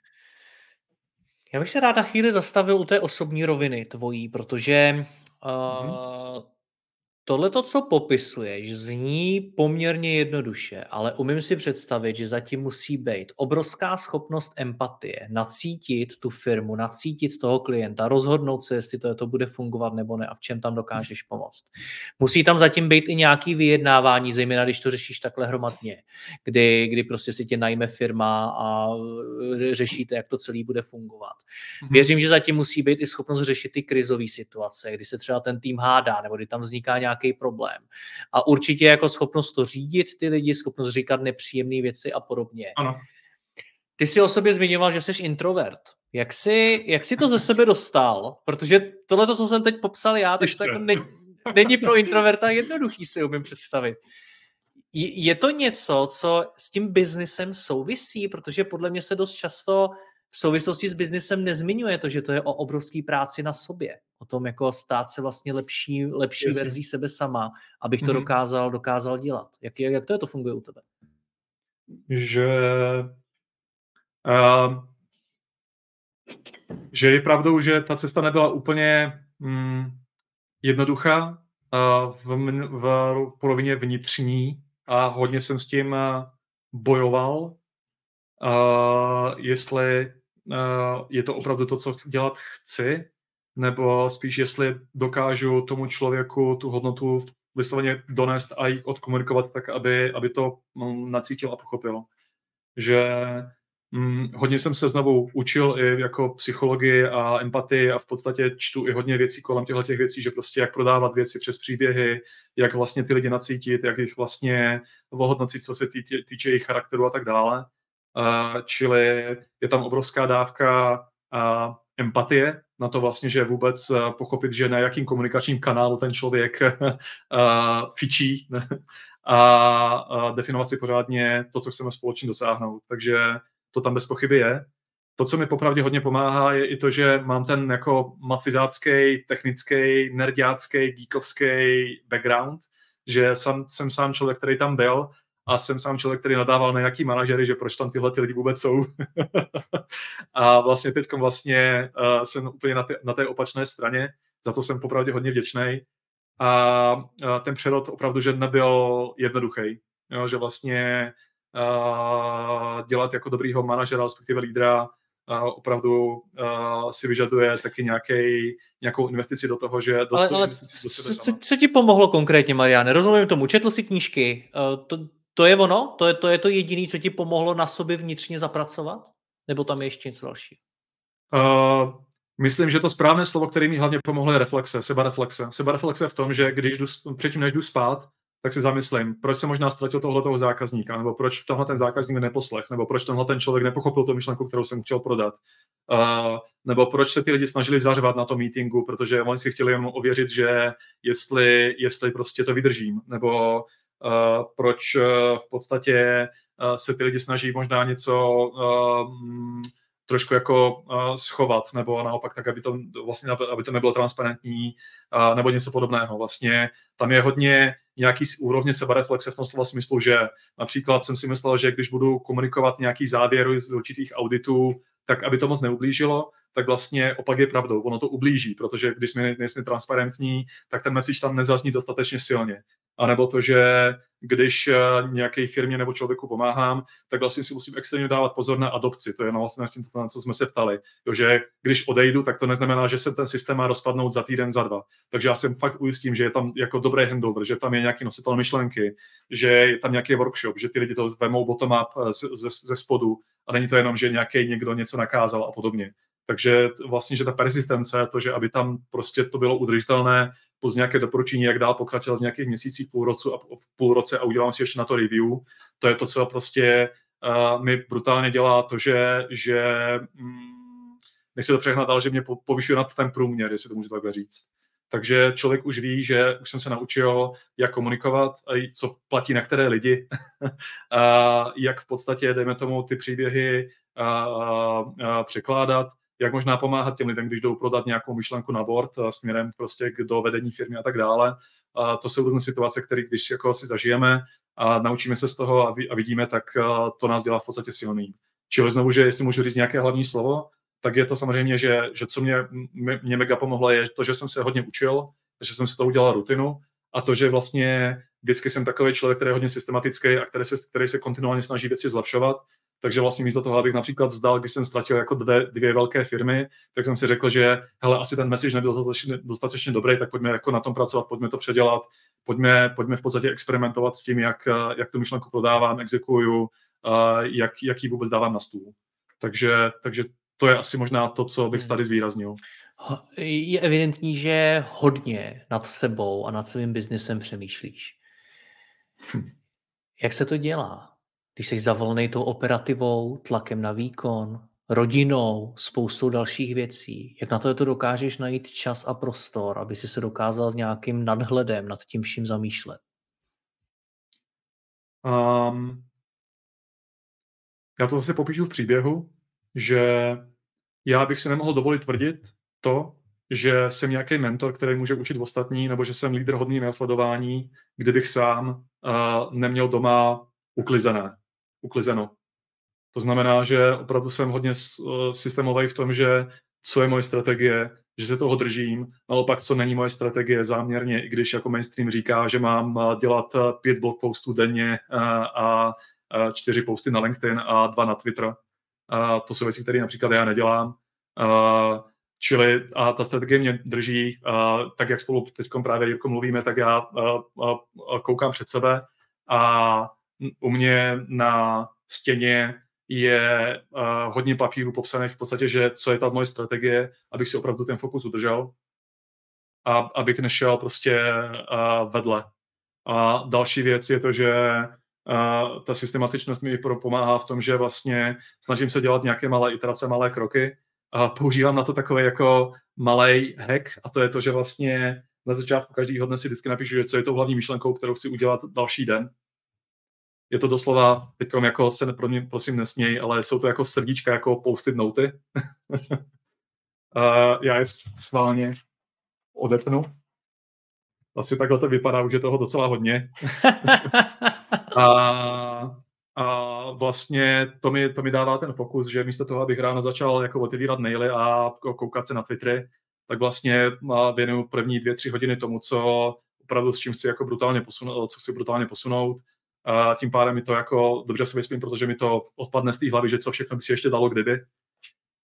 Já bych se rád na chvíli zastavil u té osobní roviny tvojí, protože uh, mm-hmm. Tohle to, co popisuješ, zní poměrně jednoduše, ale umím si představit, že zatím musí být obrovská schopnost empatie, nacítit tu firmu, nacítit toho klienta, rozhodnout se, jestli to, to bude fungovat nebo ne a v čem tam dokážeš pomoct. Musí tam zatím být i nějaký vyjednávání, zejména když to řešíš takhle hromadně, kdy, kdy prostě si tě najme firma a řešíte, jak to celý bude fungovat. Mhm. Věřím, že zatím musí být i schopnost řešit ty krizové situace, kdy se třeba ten tým hádá, nebo kdy tam vzniká nějaký nějaký problém. A určitě jako schopnost to řídit ty lidi, schopnost říkat nepříjemné věci a podobně. Ano. Ty jsi o sobě zmiňoval, že jsi introvert. Jak jsi, jak jsi to ze sebe dostal? Protože tohle, co jsem teď popsal já, tak to jako ne, není pro introverta jednoduchý si umím představit. Je to něco, co s tím biznisem souvisí? Protože podle mě se dost často v souvislosti s biznisem nezmiňuje to, že to je o obrovský práci na sobě. O tom jako stát se vlastně lepší, lepší Jasně. verzí sebe sama, abych to mm-hmm. dokázal, dokázal dělat. Jak, jak to je, to funguje u tebe? Že uh, že je pravdou, že ta cesta nebyla úplně mm, jednoduchá uh, v, v polovině vnitřní a hodně jsem s tím bojoval, uh, jestli je to opravdu to, co dělat chci, nebo spíš jestli dokážu tomu člověku tu hodnotu vysloveně donést a ji odkomunikovat tak, aby, aby to mm, nacítil a pochopil. Že hm, hodně jsem se znovu učil i jako psychologii a empatii a v podstatě čtu i hodně věcí kolem těchto těch věcí, že prostě jak prodávat věci přes příběhy, jak vlastně ty lidi nacítit, jak jich vlastně ohodnotit, co se týče jejich charakteru a tak dále. Uh, čili je tam obrovská dávka uh, empatie na to vlastně, že vůbec uh, pochopit, že na jakým komunikačním kanálu ten člověk fičí a definovat si pořádně to, co chceme společně dosáhnout. Takže to tam bez pochyby je. To, co mi popravdě hodně pomáhá, je i to, že mám ten jako matfizácký, technický, nerdiácký, geekovský background, že jsem, jsem sám člověk, který tam byl a jsem sám člověk, který nadával na nějaký manažery, že proč tam tyhle ty lidi vůbec jsou. a vlastně teď vlastně uh, jsem úplně na, té, na té opačné straně, za co jsem popravdě hodně vděčný. A uh, ten přerod opravdu, že nebyl jednoduchý. Jo, že vlastně uh, dělat jako dobrýho manažera, respektive lídra, uh, opravdu uh, si vyžaduje taky nějaký, nějakou investici do toho, že do ale, ale co, co, co ti pomohlo konkrétně, Mariane? Rozumím tomu, četl si knížky, uh, to, to je ono? To je to, je to jediné, co ti pomohlo na sobě vnitřně zapracovat? Nebo tam je ještě něco dalšího? Uh, myslím, že to správné slovo, které mi hlavně pomohlo, je reflexe, sebareflexe. Sebareflexe v tom, že když jdu, předtím, než jdu spát, tak si zamyslím, proč se možná ztratil tohoto zákazníka, nebo proč tenhle ten zákazník neposlech, nebo proč tenhle ten člověk nepochopil tu myšlenku, kterou jsem chtěl prodat, uh, nebo proč se ty lidi snažili zařvat na tom meetingu, protože oni si chtěli jenom ověřit, že jestli, jestli prostě to vydržím, nebo proč eh, v podstatě eh, se ty lidi snaží možná něco trošku jako schovat, nebo naopak tak, aby to vlastně, aby to nebylo transparentní, nebo něco podobného. Vlastně tam je hodně nějaký úrovně sebereflexe v tom slova smyslu, že například jsem si myslel, že když budu komunikovat nějaký závěr z určitých auditů, tak aby to moc neublížilo, tak vlastně opak je pravdou. Ono to ublíží, protože když jsme nejsme transparentní, tak ten message tam nezazní dostatečně silně. A nebo to, že když eh, nějaké firmě nebo člověku pomáhám, tak vlastně si musím extrémně dávat pozor na adopci. To je na vlastně to, na co jsme se ptali. Jo, že když odejdu, tak to neznamená, že se ten systém má rozpadnout za týden, za dva. Takže já jsem fakt ujistím, že je tam jako dobrý handover, že tam je nějaký nositel myšlenky, že je tam nějaký workshop, že ty lidi to vemou bottom-up eh, ze, ze spodu a není to jenom, že nějaký někdo něco nakázal a podobně. Takže vlastně, že ta persistence, to, že aby tam prostě to bylo udržitelné, plus nějaké doporučení, jak dál pokračovat v nějakých měsících, půl, roce a, v půl roce a udělám si ještě na to review, to je to, co prostě uh, mi brutálně dělá to, že, že mm, nechci to přehnat, ale že mě povyšuje nad ten průměr, jestli to můžu takhle říct. Takže člověk už ví, že už jsem se naučil, jak komunikovat, co platí na které lidi, a jak v podstatě, dejme tomu, ty příběhy a, a, a překládat, jak možná pomáhat těm lidem, když jdou prodat nějakou myšlenku na board směrem prostě k do vedení firmy a tak dále. A to jsou různé situace, které když jako si zažijeme a naučíme se z toho a, vidíme, tak to nás dělá v podstatě silný. Čili znovu, že jestli můžu říct nějaké hlavní slovo, tak je to samozřejmě, že, že co mě, mě mega pomohlo, je to, že jsem se hodně učil, že jsem si to udělal rutinu a to, že vlastně vždycky jsem takový člověk, který je hodně systematický a který se, který se kontinuálně snaží věci zlepšovat takže vlastně místo toho, abych například zdal, když jsem ztratil jako dvě, dvě velké firmy, tak jsem si řekl, že hele, asi ten message nebyl dostatečně, dostatečně dobrý, tak pojďme jako na tom pracovat, pojďme to předělat, pojďme, pojďme v podstatě experimentovat s tím, jak, jak tu myšlenku prodávám, exekuju, jak, jak ji vůbec dávám na stůl. Takže, takže to je asi možná to, co bych hmm. tady zvýraznil. Je evidentní, že hodně nad sebou a nad svým biznesem přemýšlíš. Hm. Jak se to dělá? Když jsi zavolnej tou operativou, tlakem na výkon, rodinou, spoustou dalších věcí, jak na to, to dokážeš najít čas a prostor, aby si se dokázal s nějakým nadhledem nad tím vším zamýšlet? Um, já to zase popíšu v příběhu, že já bych si nemohl dovolit tvrdit to, že jsem nějaký mentor, který může učit ostatní, nebo že jsem lídr hodný následování, kdybych sám uh, neměl doma uklizené uklizeno. To znamená, že opravdu jsem hodně eh, systémový v tom, že co je moje strategie, že se toho držím, naopak, co není moje strategie záměrně, i když jako mainstream říká, že mám eh, dělat eh, pět blog postů denně a čtyři posty na LinkedIn a dva na Twitter. A to jsou věci, které například já nedělám. A čili a ta strategie mě drží, a tak jak spolu teď právě Jirko mluvíme, tak já a, a, a koukám před sebe a u mě na stěně je uh, hodně papíru popsaných v podstatě, že co je ta moje strategie, abych si opravdu ten fokus udržel a abych nešel prostě uh, vedle. A další věc je to, že uh, ta systematičnost mi pomáhá v tom, že vlastně snažím se dělat nějaké malé iterace, malé kroky a používám na to takový jako malý hack a to je to, že vlastně na začátku každého dne si vždycky napíšu, že co je to hlavní myšlenkou, kterou chci udělat další den je to doslova, teď jako se pro mě prosím nesměj, ale jsou to jako srdíčka, jako postit noty. uh, já je sválně odepnu. Asi takhle to vypadá, už je toho docela hodně. a, a vlastně to mi, to mi dává ten fokus, že místo toho, abych ráno začal jako otevírat maily a koukat se na Twittery, tak vlastně věnuju první dvě, tři hodiny tomu, co opravdu s čím chci jako brutálně posunout, co chci brutálně posunout a tím pádem mi to jako dobře se vyspím, protože mi to odpadne z té hlavy, že co všechno by si ještě dalo kdyby.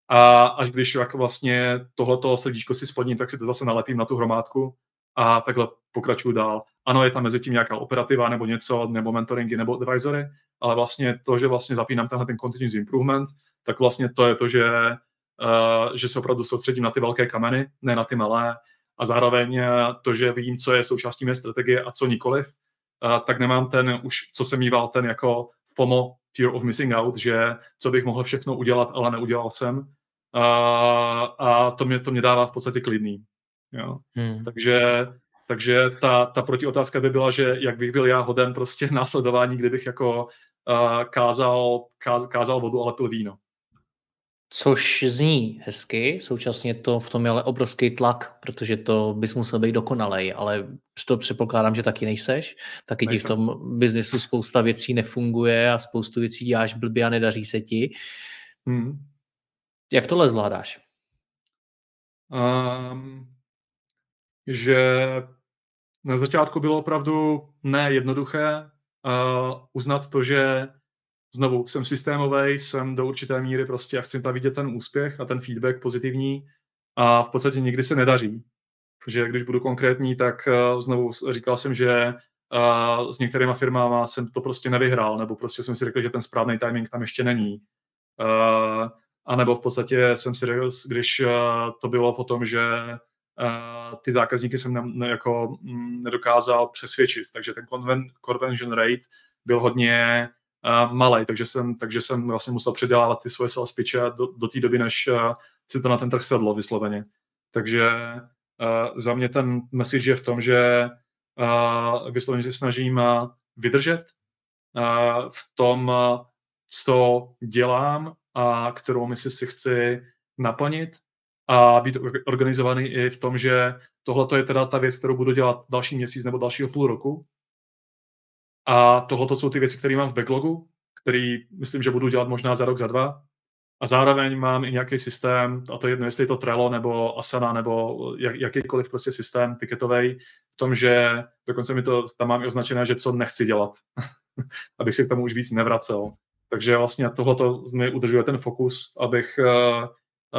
A až když jako vlastně tohleto srdíčko si spodním, tak si to zase nalepím na tu hromádku a takhle pokračuju dál. Ano, je tam mezi tím nějaká operativa nebo něco, nebo mentoringy, nebo advisory, ale vlastně to, že vlastně zapínám tenhle ten continuous improvement, tak vlastně to je to, že, uh, že se opravdu soustředím na ty velké kameny, ne na ty malé, a zároveň to, že vím, co je součástí mé strategie a co nikoliv, tak nemám ten už, co jsem mýval, ten jako FOMO, fear of missing out, že co bych mohl všechno udělat, ale neudělal jsem. A, a to, mě, to mě dává v podstatě klidný. Jo. Hmm. Takže, takže ta, ta protiotázka by byla, že jak bych byl já hoden prostě následování, kdybych jako uh, kázal, káz, kázal vodu, ale pil víno. Což zní hezky, současně to v tom je ale obrovský tlak, protože to bys musel být dokonalej, ale to předpokládám, že taky nejseš. Taky ti v tom biznesu spousta věcí nefunguje a spoustu věcí děláš blbě a nedaří se ti. Hmm. Jak tohle zvládáš? Um, že na začátku bylo opravdu nejednoduché uh, uznat to, že znovu jsem systémový, jsem do určité míry prostě a chci tam vidět ten úspěch a ten feedback pozitivní a v podstatě nikdy se nedaří. Protože když budu konkrétní, tak uh, znovu říkal jsem, že uh, s některýma firmama jsem to prostě nevyhrál, nebo prostě jsem si řekl, že ten správný timing tam ještě není. Uh, a nebo v podstatě jsem si řekl, když to bylo o tom, že ty zákazníky jsem ne, ne, jako, m, nedokázal přesvědčit. Takže ten conversion rate byl hodně malý, takže jsem, takže jsem vlastně musel předělávat ty svoje sales pitche do, do té doby, než uh, si to na ten trh sedlo vysloveně. Takže uh, za mě ten message je v tom, že uh, vysloveně se snažím uh, vydržet uh, v tom, uh, co dělám a kterou misi si chci naplnit a být organizovaný i v tom, že tohle je teda ta věc, kterou budu dělat další měsíc nebo dalšího půl roku. A tohle jsou ty věci, které mám v backlogu, který myslím, že budu dělat možná za rok, za dva. A zároveň mám i nějaký systém, a to jedno, jestli je to Trello nebo Asana nebo jak, jakýkoliv prostě systém tiketový, v tom, že dokonce mi to tam mám i označené, že co nechci dělat, abych se k tomu už víc nevracel. Takže vlastně tohle mi udržuje ten fokus, abych uh,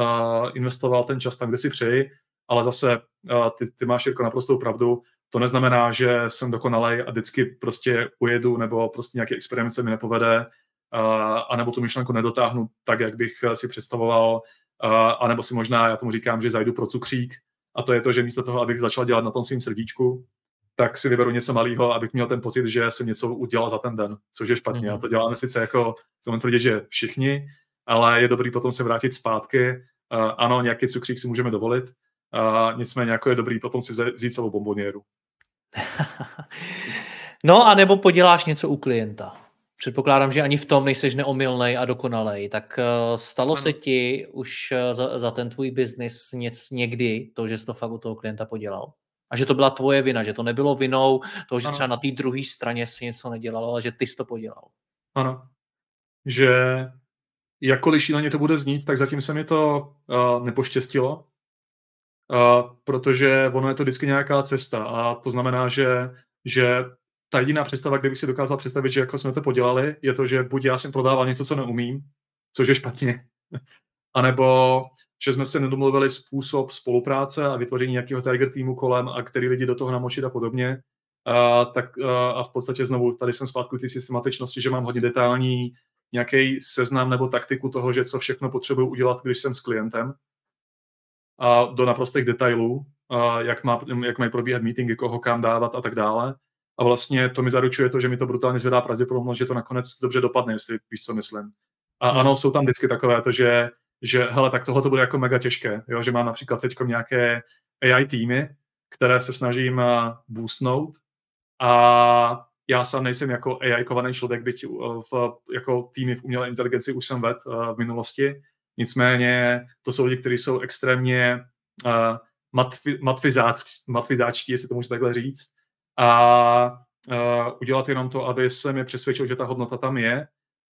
uh, investoval ten čas tam, kde si přeji, ale zase uh, ty, ty máš jako naprostou pravdu, to neznamená, že jsem dokonalej a vždycky prostě ujedu nebo prostě nějaký experiment se mi nepovede uh, anebo tu myšlenku nedotáhnu tak, jak bych si představoval, uh, anebo si možná, já tomu říkám, že zajdu pro cukřík a to je to, že místo toho, abych začal dělat na tom svým srdíčku, tak si vyberu něco malého, abych měl ten pocit, že jsem něco udělal za ten den, což je špatně. Mm-hmm. A to děláme sice jako, jsem tvrdit, že všichni, ale je dobrý potom se vrátit zpátky. Uh, ano, nějaký cukřík si můžeme dovolit, uh, nicméně jako je dobrý potom si vzít celou bomboněru. no a nebo poděláš něco u klienta. Předpokládám, že ani v tom nejseš neomylnej a dokonalej. Tak uh, stalo ano. se ti už uh, za, za ten tvůj biznis někdy to, že jsi to fakt u toho klienta podělal? A že to byla tvoje vina, že to nebylo vinou toho, že ano. třeba na té druhé straně si něco nedělal, ale že ty jsi to podělal. Ano. Že jakkoliv šíleně to bude znít, tak zatím se mi to uh, nepoštěstilo, protože ono je to vždycky nějaká cesta a to znamená, že, že ta jediná představa, kde bych si dokázal představit, že jako jsme to podělali, je to, že buď já jsem prodával něco, co neumím, což je špatně, anebo že jsme se nedomluvili způsob spolupráce a vytvoření nějakého tiger týmu kolem a který lidi do toho namočit a podobně. A, tak, a, a v podstatě znovu tady jsem zpátky ty systematičnosti, že mám hodně detailní nějaký seznam nebo taktiku toho, že co všechno potřebuji udělat, když jsem s klientem. A do naprostých detailů, a jak, má, jak mají probíhat meetingy, koho kam dávat a tak dále. A vlastně to mi zaručuje to, že mi to brutálně zvedá pravděpodobnost, že to nakonec dobře dopadne, jestli víš, co myslím. A hmm. ano, jsou tam vždycky takové to, že že hele, tak tohle to bude jako mega těžké, jo? že mám například teď nějaké AI týmy, které se snažím eh, boostnout a já sám nejsem jako AI kovaný člověk, byť eh, v, jako týmy v umělé inteligenci už jsem ved uh, v minulosti, nicméně to jsou lidi, kteří jsou extrémně uh, matfi, matfizáčtí, jestli to můžu takhle říct, a uh, udělat jenom to, aby se mi přesvědčil, že ta hodnota tam je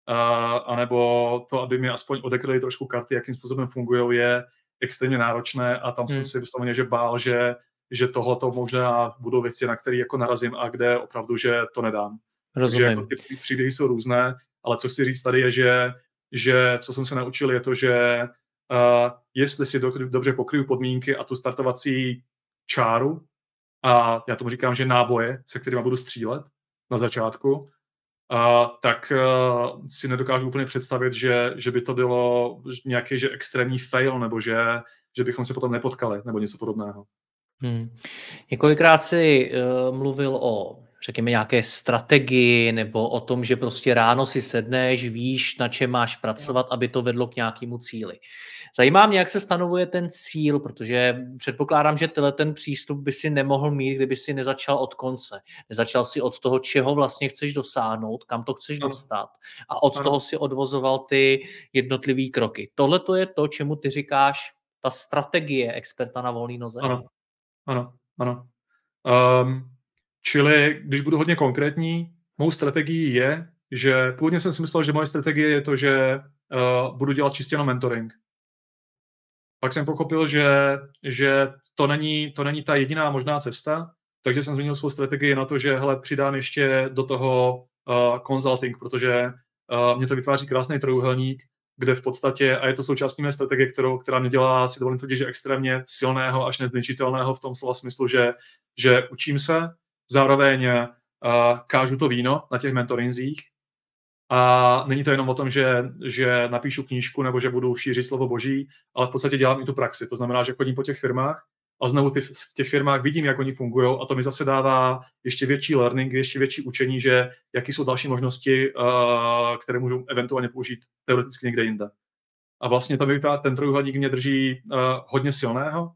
uh, anebo to, aby mi aspoň odekryli trošku karty, jakým způsobem fungují, je extrémně náročné a tam hmm. jsem si vysloveně, že bál, že, že tohle to možná budou věci, na které jako narazím a kde opravdu, že to nedám. Rozumím. Takže jako ty příběhy jsou různé, ale co chci říct tady je, že, že co jsem se naučil, je to, že uh, jestli si do, dobře pokryju podmínky a tu startovací čáru, a já tomu říkám, že náboje, se kterými budu střílet na začátku, a, tak uh, si nedokážu úplně představit, že, že by to bylo nějaký že extrémní fail, nebo že, že bychom se potom nepotkali, nebo něco podobného. Hmm. Několikrát si uh, mluvil o řekněme, nějaké strategii nebo o tom, že prostě ráno si sedneš, víš, na čem máš pracovat, aby to vedlo k nějakému cíli. Zajímá mě, jak se stanovuje ten cíl, protože předpokládám, že tenhle ten přístup by si nemohl mít, kdyby si nezačal od konce. Nezačal si od toho, čeho vlastně chceš dosáhnout, kam to chceš ano. dostat a od ano. toho si odvozoval ty jednotlivé kroky. Tohle to je to, čemu ty říkáš ta strategie experta na volný noze? Ano, ano, ano. Um, čili, když budu hodně konkrétní, mou strategií je, že původně jsem si myslel, že moje strategie je to, že uh, budu dělat čistě na mentoring. Pak jsem pochopil, že, že to, není, to není ta jediná možná cesta, takže jsem změnil svou strategii na to, že hele, přidám ještě do toho uh, consulting, protože uh, mě to vytváří krásný trojuhelník, kde v podstatě, a je to součástí mé strategie, kterou, která mě dělá, si dovolím tvrdit, že extrémně silného až nezničitelného v tom slova smyslu, že, že učím se, zároveň uh, kážu to víno na těch mentorinzích a není to jenom o tom, že, že napíšu knížku nebo že budu šířit slovo boží, ale v podstatě dělám i tu praxi. To znamená, že chodím po těch firmách a znovu ty, v těch firmách vidím, jak oni fungují a to mi zase dává ještě větší learning, ještě větší učení, že jaký jsou další možnosti, uh, které můžu eventuálně použít teoreticky někde jinde. A vlastně to mi ten trojuhelník mě drží uh, hodně silného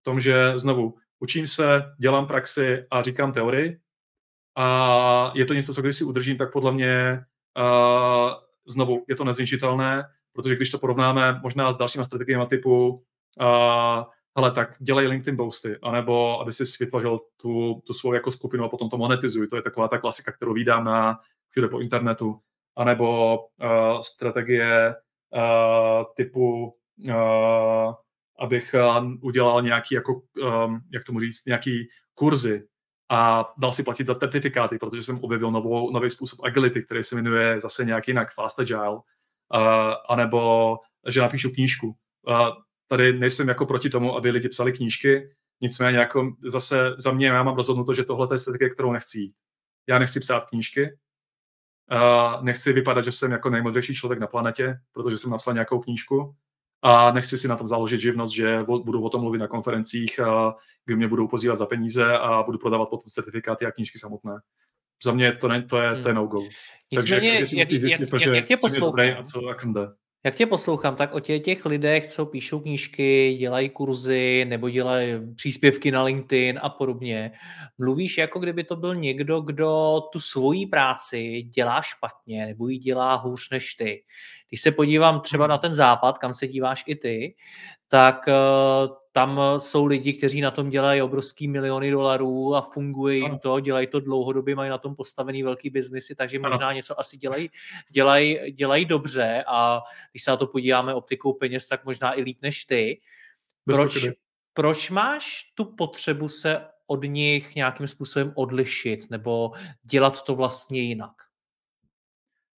v tom, že znovu učím se, dělám praxi a říkám teorii a je to něco, co když si udržím, tak podle mě uh, znovu je to nezničitelné, protože když to porovnáme možná s dalšíma strategiemi typu uh, hele, tak dělej LinkedIn posty, anebo aby si vytvořil tu, tu svou jako skupinu a potom to monetizuj. To je taková ta klasika, kterou vídám na všude po internetu. Anebo uh, strategie uh, typu, uh, abych uh, udělal nějaký, jako, um, jak tomu říct, nějaký kurzy a dal si platit za certifikáty, protože jsem objevil novou, nový způsob agility, který se jmenuje zase nějak jinak, Fast Agile, uh, anebo že napíšu knížku. Uh, tady nejsem jako proti tomu, aby lidi psali knížky, nicméně jako zase za mě já mám rozhodnuto, že tohle je strategie, kterou nechci jít. Já nechci psát knížky, nechci vypadat, že jsem jako nejmodřejší člověk na planetě, protože jsem napsal nějakou knížku a nechci si na tom založit živnost, že budu o tom mluvit na konferencích, kde mě budou pozývat za peníze a budu prodávat potom certifikáty a knížky samotné. Za mě to, ne, to, je, to je hmm. no-go. Nicméně, Takže jak, jak, jak, jak, jak tě poslouchám, a co, jak jde. Jak tě poslouchám, tak o těch, těch lidech, co píšou knížky, dělají kurzy nebo dělají příspěvky na LinkedIn a podobně, mluvíš jako kdyby to byl někdo, kdo tu svoji práci dělá špatně nebo ji dělá hůř než ty. Když se podívám třeba na ten západ, kam se díváš i ty, tak uh, tam jsou lidi, kteří na tom dělají obrovský miliony dolarů a funguje jim to, dělají to dlouhodobě, mají na tom postavený velký biznisy, takže možná něco asi dělají, dělají, dělají dobře a když se na to podíváme optikou peněz, tak možná i líp než ty. Proč, proč máš tu potřebu se od nich nějakým způsobem odlišit nebo dělat to vlastně jinak?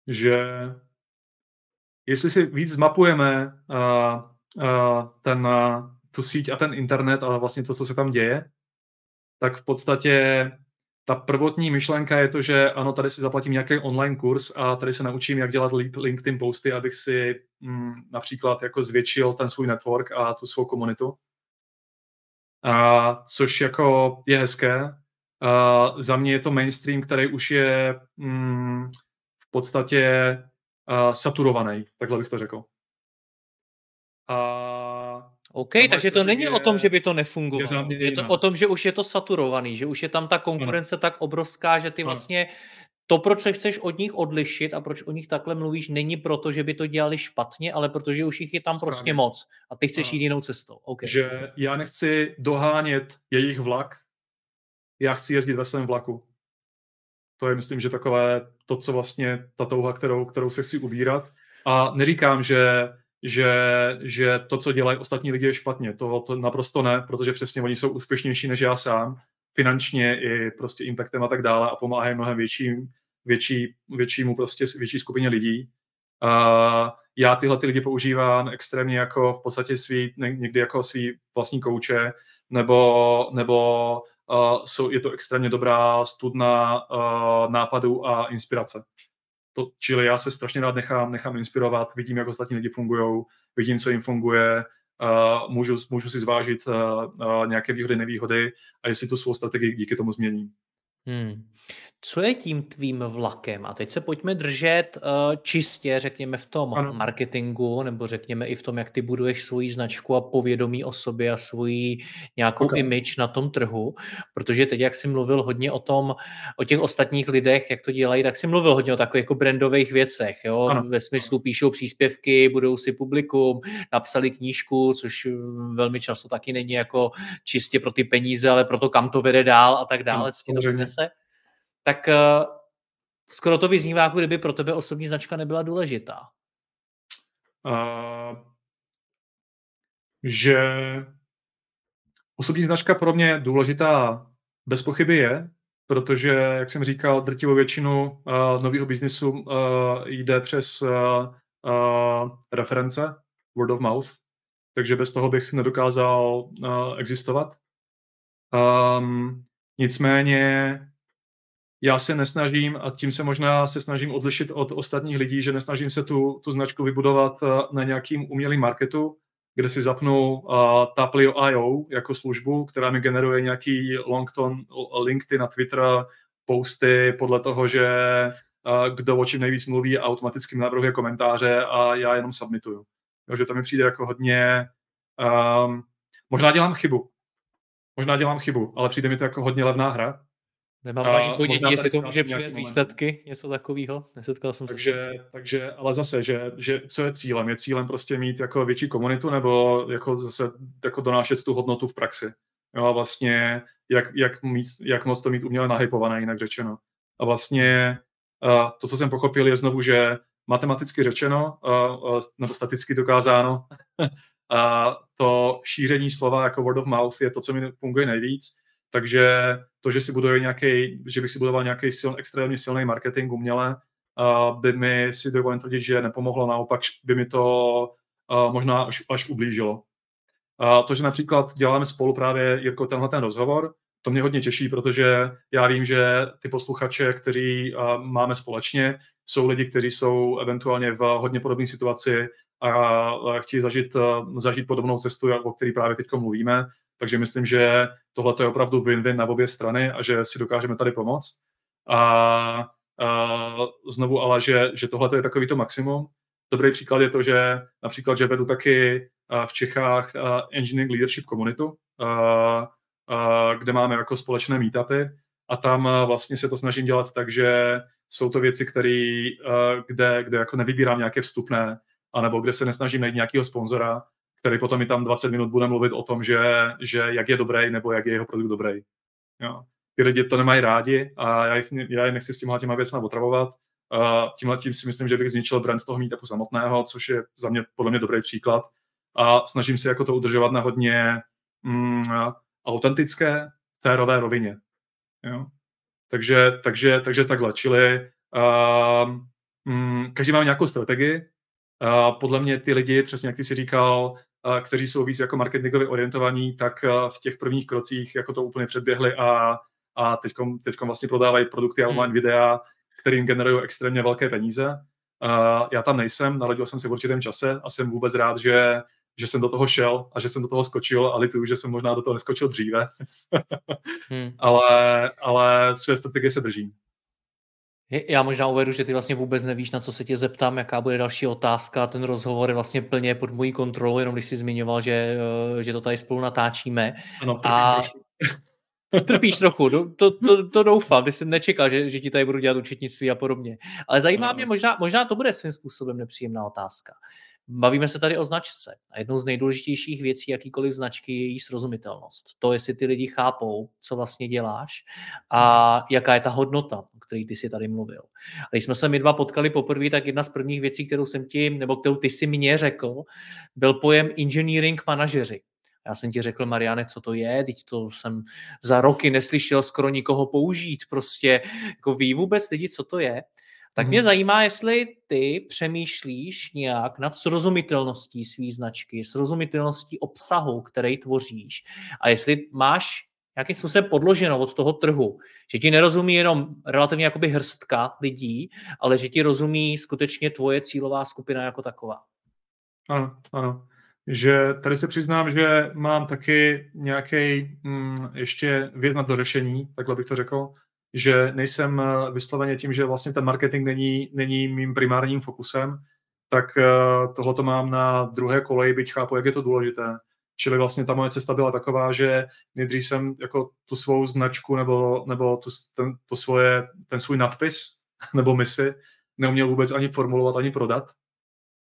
Že jestli si víc zmapujeme uh, ten, uh, tu síť a ten internet a vlastně to, co se tam děje, tak v podstatě ta prvotní myšlenka je to, že ano, tady si zaplatím nějaký online kurz a tady se naučím, jak dělat LinkedIn posty, abych si mm, například jako zvětšil ten svůj network a tu svou komunitu. A, což jako je hezké. A, za mě je to mainstream, který už je mm, v podstatě uh, saturovaný, takhle bych to řekl. A OK, takže to není je, o tom, že by to nefungovalo. Je, je to o tom, že už je to saturovaný, že už je tam ta konkurence ano. tak obrovská, že ty vlastně to, proč se chceš od nich odlišit a proč o nich takhle mluvíš, není proto, že by to dělali špatně, ale protože už jich je tam Správně. prostě moc a ty chceš ano. jít jinou cestou. Okay. Že já nechci dohánět jejich vlak, já chci jezdit ve svém vlaku. To je, myslím, že takové to, co vlastně ta touha, kterou, kterou se chci ubírat. A neříkám, že, že, že to, co dělají ostatní lidi, je špatně. To, to naprosto ne, protože přesně oni jsou úspěšnější než já sám, finančně i prostě impactem a tak dále a pomáhají mnohem větším, větší, většímu prostě větší skupině lidí. A já tyhle ty lidi používám extrémně jako v podstatě svý, někdy jako svý vlastní kouče, nebo, nebo uh, jsou, je to extrémně dobrá studna uh, nápadů a inspirace. To, čili já se strašně rád nechám, nechám inspirovat, vidím, jak ostatní lidi fungují, vidím, co jim funguje, uh, můžu, můžu si zvážit uh, uh, nějaké výhody, nevýhody a jestli tu svou strategii díky tomu změním. Hmm. Co je tím tvým vlakem? A teď se pojďme držet uh, čistě, řekněme, v tom ano. marketingu, nebo řekněme i v tom, jak ty buduješ svoji značku a povědomí o sobě a svoji nějakou okay. image na tom trhu. Protože teď, jak jsi mluvil hodně o tom, o těch ostatních lidech, jak to dělají, tak jsi mluvil hodně o takových jako brandových věcech. Jo? Ano. Ve smyslu píšou příspěvky, budou si publikum, napsali knížku, což velmi často taky není jako čistě pro ty peníze, ale pro to, kam to vede dál a tak dále, co ti to přinese tak uh, skoro to vyznívá, jako kdyby pro tebe osobní značka nebyla důležitá. Uh, že osobní značka pro mě důležitá bez pochyby je, protože, jak jsem říkal, drtivou většinu uh, nového biznisu uh, jde přes uh, uh, reference, word of mouth, takže bez toho bych nedokázal uh, existovat. Um, nicméně já se nesnažím, a tím se možná se snažím odlišit od ostatních lidí, že nesnažím se tu, tu značku vybudovat eh, na nějakým umělým marketu, kde si zapnu uh, Taplio.io jako službu, která mi generuje nějaký longton, LinkedIn na Twitter, posty podle toho, že uh, kdo o čím nejvíc mluví a automaticky mi navrhuje komentáře a já jenom submituju. Jo, že to mi přijde jako hodně... Um, možná dělám chybu. Možná dělám chybu, ale přijde mi to jako hodně levná hra Nemám ani ponětí, jestli to může přinést výsledky, něco takového. Nesetkal jsem takže, se. Takže, ale zase, že, že, co je cílem? Je cílem prostě mít jako větší komunitu nebo jako zase jako donášet tu hodnotu v praxi. Jo, a vlastně jak, jak, mít, jak moc to mít uměle nahypované, jinak řečeno. A vlastně uh, to, co jsem pochopil, je znovu, že matematicky řečeno, uh, uh, nebo staticky dokázáno, a to šíření slova jako word of mouth je to, co mi funguje nejvíc takže to, že si buduje nějaký, že bych si budoval nějaký sil, extrémně silný marketing uměle, uh, by mi si dovolím tvrdit, že nepomohlo, naopak by mi to uh, možná až, až ublížilo. Uh, to, že například děláme spolu právě, Jirko, tenhle ten rozhovor, to mě hodně těší, protože já vím, že ty posluchače, kteří máme společně, jsou lidi, kteří jsou eventuálně v hodně podobné situaci a, chtějí zažít, uh, zažít podobnou cestu, o které právě teď mluvíme. Takže myslím, že tohle je opravdu win-win na obě strany a že si dokážeme tady pomoct. A, a znovu ale, že, že tohle je takový to maximum. Dobrý příklad je to, že například, že vedu taky v Čechách Engineering Leadership komunitu, kde máme jako společné meetupy a tam vlastně se to snažím dělat tak, že jsou to věci, který, kde, kde jako nevybírám nějaké vstupné, anebo kde se nesnažím najít nějakého sponzora, který potom mi tam 20 minut bude mluvit o tom, že, že jak je dobrý nebo jak je jeho produkt dobrý. Jo. Ty lidi to nemají rádi a já, jich, já je nechci s těma těma věcmi otravovat. A tímhle tím si myslím, že bych zničil brand toho meetupu samotného, což je za mě podle mě dobrý příklad. A snažím se jako to udržovat na hodně mm, autentické, férové rovině. Jo. Takže, takže, takže takhle, čili uh, mm, každý má nějakou strategii. Podle mě ty lidi, přesně jak ty si říkal, kteří jsou víc jako marketingově orientovaní, tak v těch prvních krocích jako to úplně předběhli a, a teďkom, teďkom vlastně prodávají produkty a online hmm. videa, kterým generují extrémně velké peníze. Já tam nejsem, narodil jsem se v určitém čase a jsem vůbec rád, že, že jsem do toho šel a že jsem do toho skočil a lituju, že jsem možná do toho neskočil dříve. hmm. ale, ale své strategie se držím. Já možná uvedu, že ty vlastně vůbec nevíš, na co se tě zeptám, jaká bude další otázka. Ten rozhovor je vlastně plně pod mojí kontrolou, jenom když jsi zmiňoval, že, eh, že to tady spolu natáčíme. Ano, a... Trpíš trochu, to, to, to doufám, ty jsi nečekal, že, že ti tady budu dělat účetnictví a podobně. Ale zajímá mě, možná, možná to bude svým způsobem nepříjemná otázka. Bavíme se tady o značce. A jednou z nejdůležitějších věcí jakýkoliv značky je její srozumitelnost. To, jestli ty lidi chápou, co vlastně děláš a jaká je ta hodnota, o který ty si tady mluvil. A když jsme se my dva potkali poprvé, tak jedna z prvních věcí, kterou jsem ti, nebo kterou ty si mě řekl, byl pojem engineering manažeři. Já jsem ti řekl, Mariane, co to je, teď to jsem za roky neslyšel skoro nikoho použít, prostě jako ví vůbec lidi, co to je. Tak mě mhm. zajímá, jestli ty přemýšlíš nějak nad srozumitelností své značky, srozumitelností obsahu, který tvoříš a jestli máš nějakým způsobem podloženo od toho trhu, že ti nerozumí jenom relativně jakoby hrstka lidí, ale že ti rozumí skutečně tvoje cílová skupina jako taková. Ano, ano. Že tady se přiznám, že mám taky nějaký mm, ještě věc na dořešení, takhle bych to řekl, že nejsem eh, vysloveně tím, že vlastně ten marketing není, není mým primárním fokusem, tak tohle to mám na druhé koleji, byť chápu, jak je to důležité. Čili vlastně ta moje cesta byla taková, že nejdřív jsem jako tu svou značku nebo, nebo tu, ten, to svoje, ten svůj nadpis nebo misi neuměl vůbec ani formulovat, ani prodat.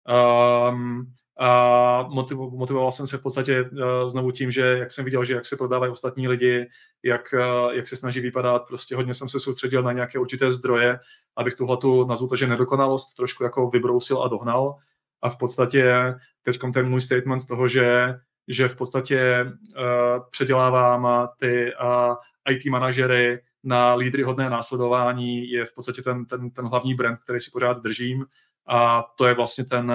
Um, a motivoval jsem se v podstatě uh, znovu tím, že jak jsem viděl, že jak se prodávají ostatní lidi, jak, uh, jak se snaží vypadat, prostě hodně jsem se soustředil na nějaké určité zdroje, abych tuhle tu, nazvu to, že nedokonalost trošku jako vybrousil a dohnal. A v podstatě teď ten můj statement z toho, že, že v podstatě uh, předělávám ty uh, IT manažery na lídry hodné následování, je v podstatě ten, ten, ten hlavní brand, který si pořád držím a to je vlastně ten,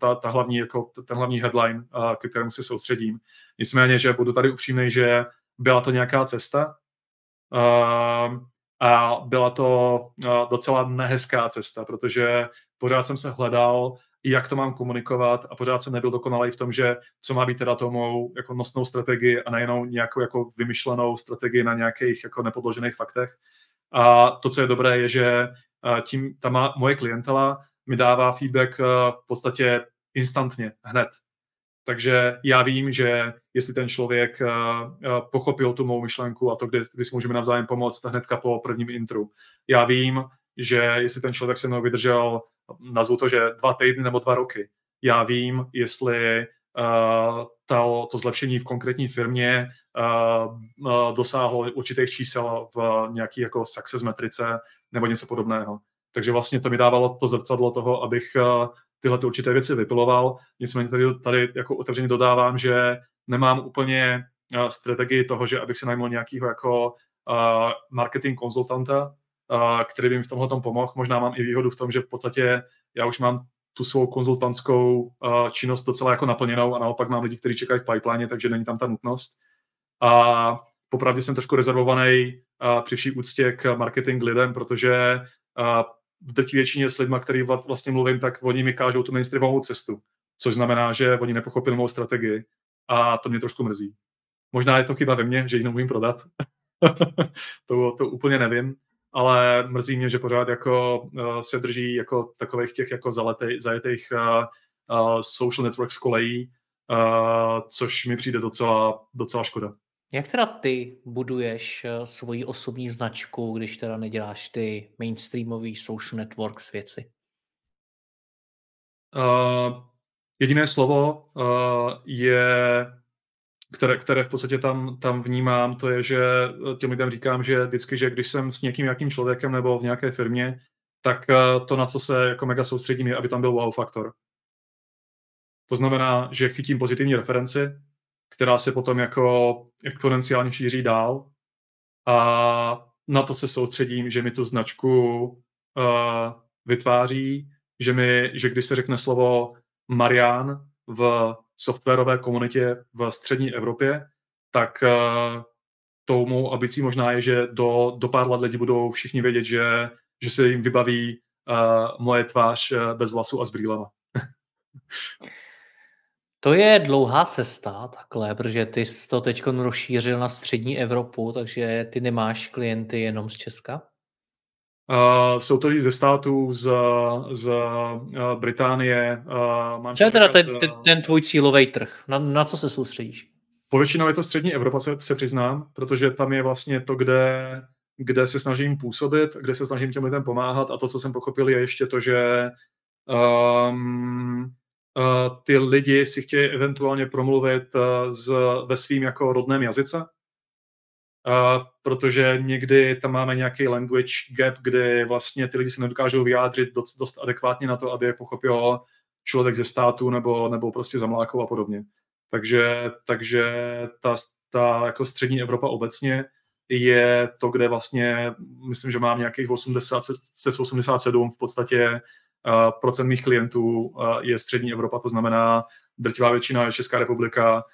ta, ta hlavní, jako, ten hlavní headline, ke kterému se soustředím. Nicméně, že budu tady upřímný, že byla to nějaká cesta a byla to docela nehezká cesta, protože pořád jsem se hledal, jak to mám komunikovat a pořád jsem nebyl dokonalý v tom, že co má být teda tou mou jako nosnou strategii a nejenom nějakou jako vymyšlenou strategii na nějakých jako nepodložených faktech. A to, co je dobré, je, že tím ta má, moje klientela mi dává feedback eh, v podstatě instantně, hned. Takže já vím, že jestli ten člověk eh, eh, pochopil tu mou myšlenku a to, kde, kdy si můžeme navzájem pomoct hnedka po prvním intru. Já vím, že jestli ten člověk se mnou vydržel, nazvu to, že dva týdny nebo dva roky. Já vím, jestli uh, to, to zlepšení v konkrétní firmě uh, uh, dosáhlo určitých čísel v nějaký jako success metrice nebo něco podobného. Takže vlastně to mi dávalo to zrcadlo toho, abych eh, tyhle ty určité věci vypiloval. Nicméně tady, tady jako otevřeně dodávám, že nemám úplně eh, strategii toho, že abych si najmul nějakého jako uh, marketing konzultanta, který by mi v tomhle tom pomohl. Možná mám i výhodu v tom, že v podstatě já už mám tu svou konzultantskou činnost docela jako naplněnou a naopak mám lidi, kteří čekají v pipeline, takže není tam ta nutnost. A popravdě jsem trošku rezervovaný při vší úctě k marketing lidem, protože v drtí většině s lidmi, který vlastně mluvím, tak oni mi kážou tu mainstreamovou cestu, což znamená, že oni nepochopili mou strategii a to mě trošku mrzí. Možná je to chyba ve mně, že ji neumím prodat. to, to úplně nevím, ale mrzí mě, že pořád jako uh, se drží jako takových těch jako zaletej, zajetých uh, uh, social networks kolejí, uh, což mi přijde docela, docela škoda. Jak teda ty buduješ eh, svoji osobní značku, když teda neděláš ty mainstreamové social networks věci? Uh, jediné slovo uh, je, které, které v podstatě tam, tam vnímám, to je, že těm lidem říkám, že vždycky, že když jsem s někým nějakým člověkem nebo v nějaké firmě, tak to, na co se jako mega soustředím, je, aby tam byl wow faktor. To znamená, že chytím pozitivní referenci, která se potom jako exponenciálně šíří dál a na to se soustředím, že mi tu značku uh, vytváří, že, mi, že když se řekne slovo Marian v softwarové komunitě v střední Evropě, tak uh, tou mou ambicí možná je, že do, do pár let lidi budou všichni vědět, že, že se jim vybaví uh, moje tvář uh, bez vlasu a s brýlema. To je dlouhá cesta takhle, protože ty jsi to teď rozšířil na střední Evropu, takže ty nemáš klienty jenom z Česka? Uh, jsou to lidi ze států, z, z uh, Británie. Uh, mám Co je teda ten, ten, ten tvůj cílový trh? Na, na co se soustředíš? Povětšinou je to střední Evropa, se, se přiznám, protože tam je vlastně to, kde, kde se snažím působit, kde se snažím těm lidem pomáhat a to, co jsem pochopil, je ještě to, že um, ty lidi si chtějí eventuálně promluvit uh, z, ve svým jako rodném jazyce, protože někdy tam máme nějaký language gap, kde vlastně ty lidi se nedokážou vyjádřit dost, dost adekvátně na to, aby je pochopil člověk ze státu nebo, nebo prostě zamlákou a podobně. Takže, takže ta, ta jako střední Evropa obecně je to, kde vlastně, myslím, že mám nějakých 80, 87 v podstatě procent mých klientů je střední Evropa, to znamená drtivá většina je Česká republika,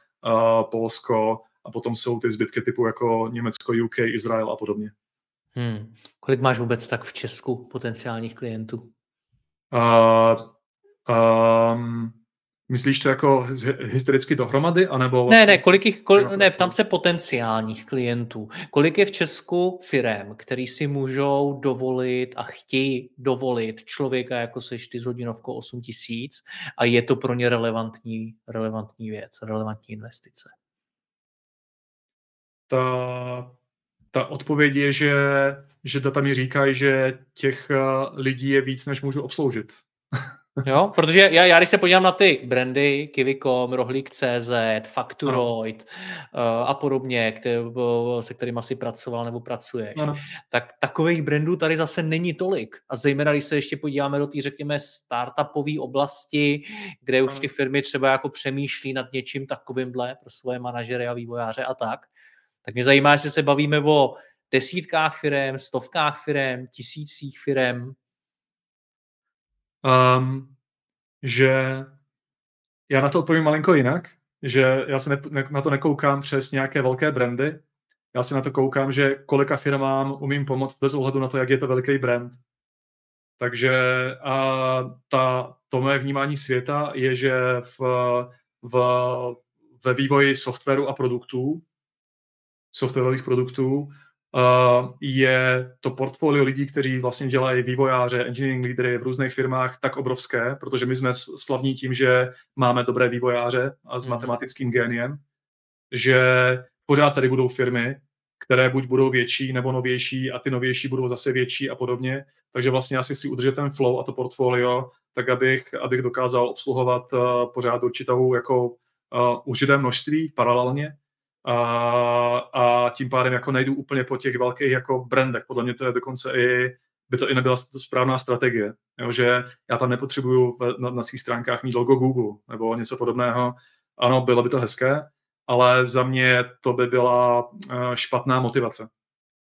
Polsko a potom jsou ty zbytky typu jako Německo, UK, Izrael a podobně. Hmm. Kolik máš vůbec tak v Česku potenciálních klientů? Uh, um, Myslíš to jako historicky dohromady, anebo... Vlastně... Ne, ne, kolik jich, kol, ne, tam se potenciálních klientů. Kolik je v Česku firem, který si můžou dovolit a chtějí dovolit člověka, jako seš ty s hodinovkou 8 tisíc a je to pro ně relevantní, relevantní věc, relevantní investice? Ta, ta odpověď je, že, že data mi říkají, že těch eh, lidí je víc, než můžu obsloužit. Jo, protože já, já když se podívám na ty brandy, Kivikom, Rohlík.cz, Facturoid uh, a podobně, které, se kterými asi pracoval nebo pracuješ, ano. tak takových brandů tady zase není tolik. A zejména, když se ještě podíváme do té, řekněme, startupové oblasti, kde už ty firmy třeba jako přemýšlí nad něčím takovýmhle pro svoje manažery a vývojáře a tak, tak mě zajímá, jestli se bavíme o desítkách firm, stovkách firm, tisících firm, um, že já na to odpovím malinko jinak, že já se ne, ne, na to nekoukám přes nějaké velké brandy, já se na to koukám, že kolika firmám umím pomoct bez ohledu na to, jak je to veliký brand. Takže a ta, to moje vnímání světa je, že v, v, ve vývoji softwaru a produktů, softwarových produktů, je to portfolio lidí, kteří vlastně dělají vývojáře, engineering lídry v různých firmách tak obrovské, protože my jsme slavní tím, že máme dobré vývojáře a s mhm. matematickým géniem, že pořád tady budou firmy, které buď budou větší nebo novější a ty novější budou zase větší a podobně. Takže vlastně asi si udržet ten flow a to portfolio, tak abych, abych dokázal obsluhovat uh, pořád určitou jako uh, určité množství paralelně a, a tím pádem jako nejdu úplně po těch velkých jako brandech. Podle mě to je dokonce i, by to i nebyla správná strategie, jo, že já tam nepotřebuju na, na svých stránkách mít logo Google nebo něco podobného. Ano, bylo by to hezké, ale za mě to by byla uh, špatná motivace.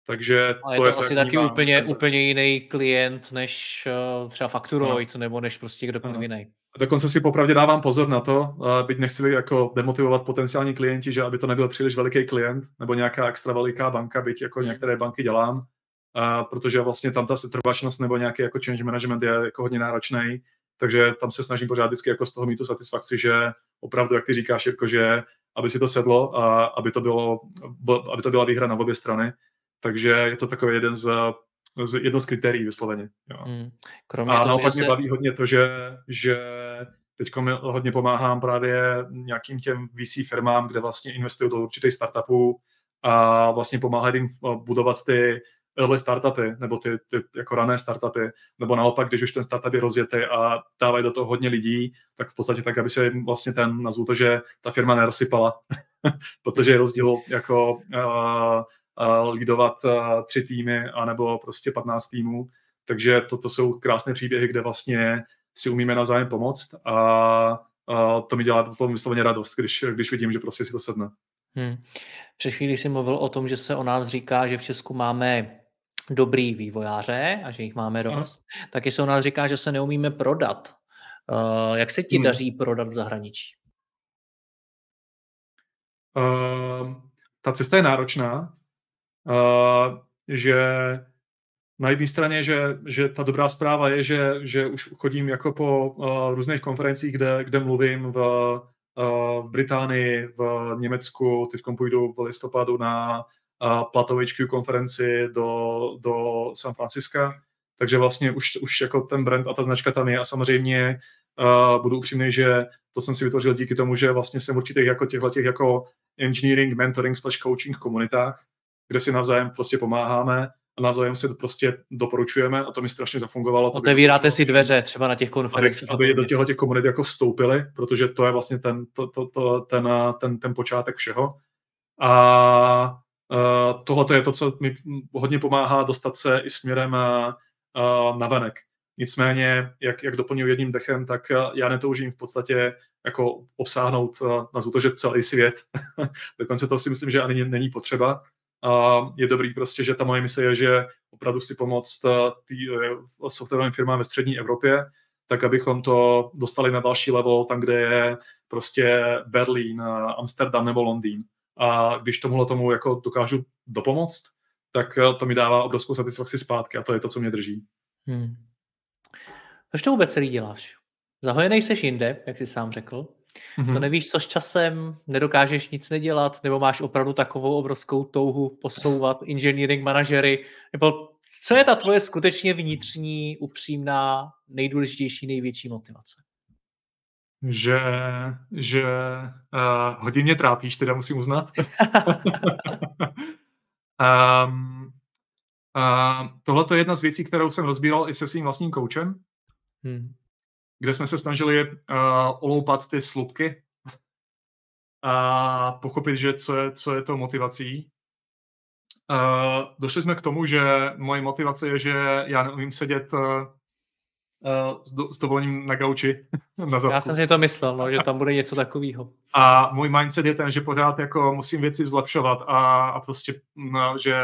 Takže a je to, to je asi taky úplně, úplně jiný klient než uh, třeba Facturoid no. nebo než prostě kdokoliv jiný. Dokonce si popravdě dávám pozor na to, byť nechci jako demotivovat potenciální klienti, že aby to nebyl příliš veliký klient nebo nějaká extra veliká banka, byť jako hmm. některé banky dělám, protože vlastně tam ta setrvačnost nebo nějaký jako change management je jako hodně náročný, takže tam se snažím pořád vždycky jako z toho mít tu satisfakci, že opravdu, jak ty říkáš, Jirko, že aby si to sedlo a aby to, bylo, aby to byla výhra na obě strany. Takže je to takový jeden z jedno z kritérií vysloveně. Jo. Hmm. Kromě a naopak se... mě baví hodně to, že, že teď hodně pomáhám právě nějakým těm VC firmám, kde vlastně investují do určitých startupů a vlastně pomáhají jim budovat ty early startupy, nebo ty, ty jako rané startupy, nebo naopak, když už ten startup je rozjetý a dávají do toho hodně lidí, tak v podstatě tak, aby se jim vlastně ten, nazvu to, že ta firma nerozsypala, protože je rozdíl jako uh, lidovat tři týmy anebo prostě 15 týmů. Takže toto jsou krásné příběhy, kde vlastně si umíme navzájem pomoct a, a to mi dělá to vysloveně radost, když, když vidím, že prostě si to sedne. Hmm. Před chvíli jsi mluvil o tom, že se o nás říká, že v Česku máme dobrý vývojáře a že jich máme dost. Aha. Taky se o nás říká, že se neumíme prodat. Uh, jak se ti hmm. daří prodat v zahraničí? Uh, ta cesta je náročná, že na jedné straně, že, že ta dobrá zpráva je, že, že už chodím jako po uh, různých konferencích, kde, kde mluvím v, uh, v Británii, v Německu, teď půjdu v listopadu na uh, platovou konferenci do, do San Franciska, takže vlastně už, už jako ten brand a ta značka tam je a samozřejmě uh, budu upřímný, že to jsem si vytvořil díky tomu, že vlastně jsem určitých jako těchto těch jako engineering, mentoring slash coaching komunitách, kde si navzájem prostě pomáháme a navzájem si to prostě doporučujeme a to mi strašně zafungovalo. Otevíráte si dveře třeba na těch konferencích. Aby, aby do těchto těch komunit jako vstoupili, protože to je vlastně ten, to, to, to, ten, ten, ten počátek všeho. A uh, tohle je to, co mi hodně pomáhá dostat se i směrem uh, na venek. Nicméně, jak, jak doplňuji jedním dechem, tak já netoužím v podstatě jako obsáhnout, nazvu to, že celý svět. Dokonce to si myslím, že ani není potřeba. A je dobrý prostě, že ta moje mise je, že opravdu si pomoct eh, tý, eh, softwarovým firmám ve střední Evropě, tak abychom to dostali na další level, tam, kde je prostě Berlín, eh, Amsterdam nebo Londýn. A když tomuhle tomu jako dokážu dopomoct, tak to mi dává obrovskou satisfakci zpátky a to je to, co mě drží. Hmm. Proč to vůbec celý děláš? Zahojenej seš jinde, jak jsi sám řekl. Mm-hmm. To nevíš, co s časem, nedokážeš nic nedělat, nebo máš opravdu takovou obrovskou touhu posouvat engineering manažery, nebo co je ta tvoje skutečně vnitřní, upřímná, nejdůležitější, největší motivace? Že, že uh, hodně mě trápíš, teda musím uznat. um, uh, Tohle je jedna z věcí, kterou jsem rozbíral i se svým vlastním koučem. Hmm kde jsme se snažili uh, oloupat ty slupky a pochopit, že co je, co je to motivací. Uh, došli jsme k tomu, že moje motivace je, že já neumím sedět uh, s, do, s dovolením na gauči. na zadku. Já jsem si to myslel, no, že tam bude něco takového. A můj mindset je ten, že pořád jako musím věci zlepšovat a, a prostě, no, že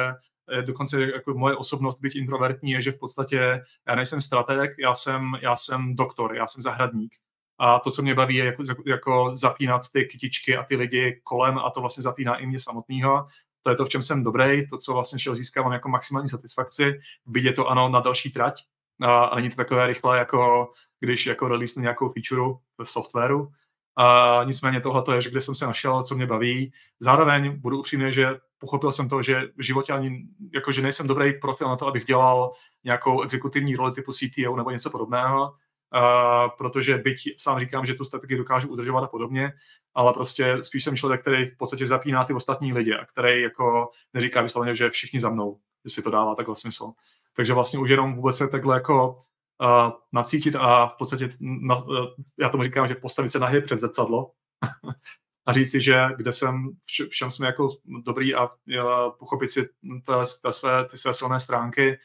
dokonce jako moje osobnost, být introvertní, je, že v podstatě já nejsem strateg, já jsem, já jsem doktor, já jsem zahradník. A to, co mě baví, je jako, jako zapínat ty kytičky a ty lidi kolem a to vlastně zapíná i mě samotného. To je to, v čem jsem dobrý, to, co vlastně šel získávám jako maximální satisfakci. Byť je to ano na další trať a, a není to takové rychle, jako když jako release nějakou feature v softwaru. A nicméně tohle je, že kde jsem se našel, co mě baví. Zároveň budu upřímný, že pochopil jsem to, že v životě ani, jako, že nejsem dobrý profil na to, abych dělal nějakou exekutivní roli typu CTO nebo něco podobného, uh, protože byť sám říkám, že tu strategii dokážu udržovat a podobně, ale prostě spíš jsem člověk, který v podstatě zapíná ty ostatní lidi a který jako neříká vysloveně, že všichni za mnou, jestli to dává takhle smysl. Takže vlastně už jenom vůbec se takhle jako uh, nacítit a v podstatě, na, uh, já tomu říkám, že postavit se nahě před zrcadlo a říct si, že kde jsem, v čem jsme jako dobrý a, a pochopit si ta, ta své, ty své silné stránky,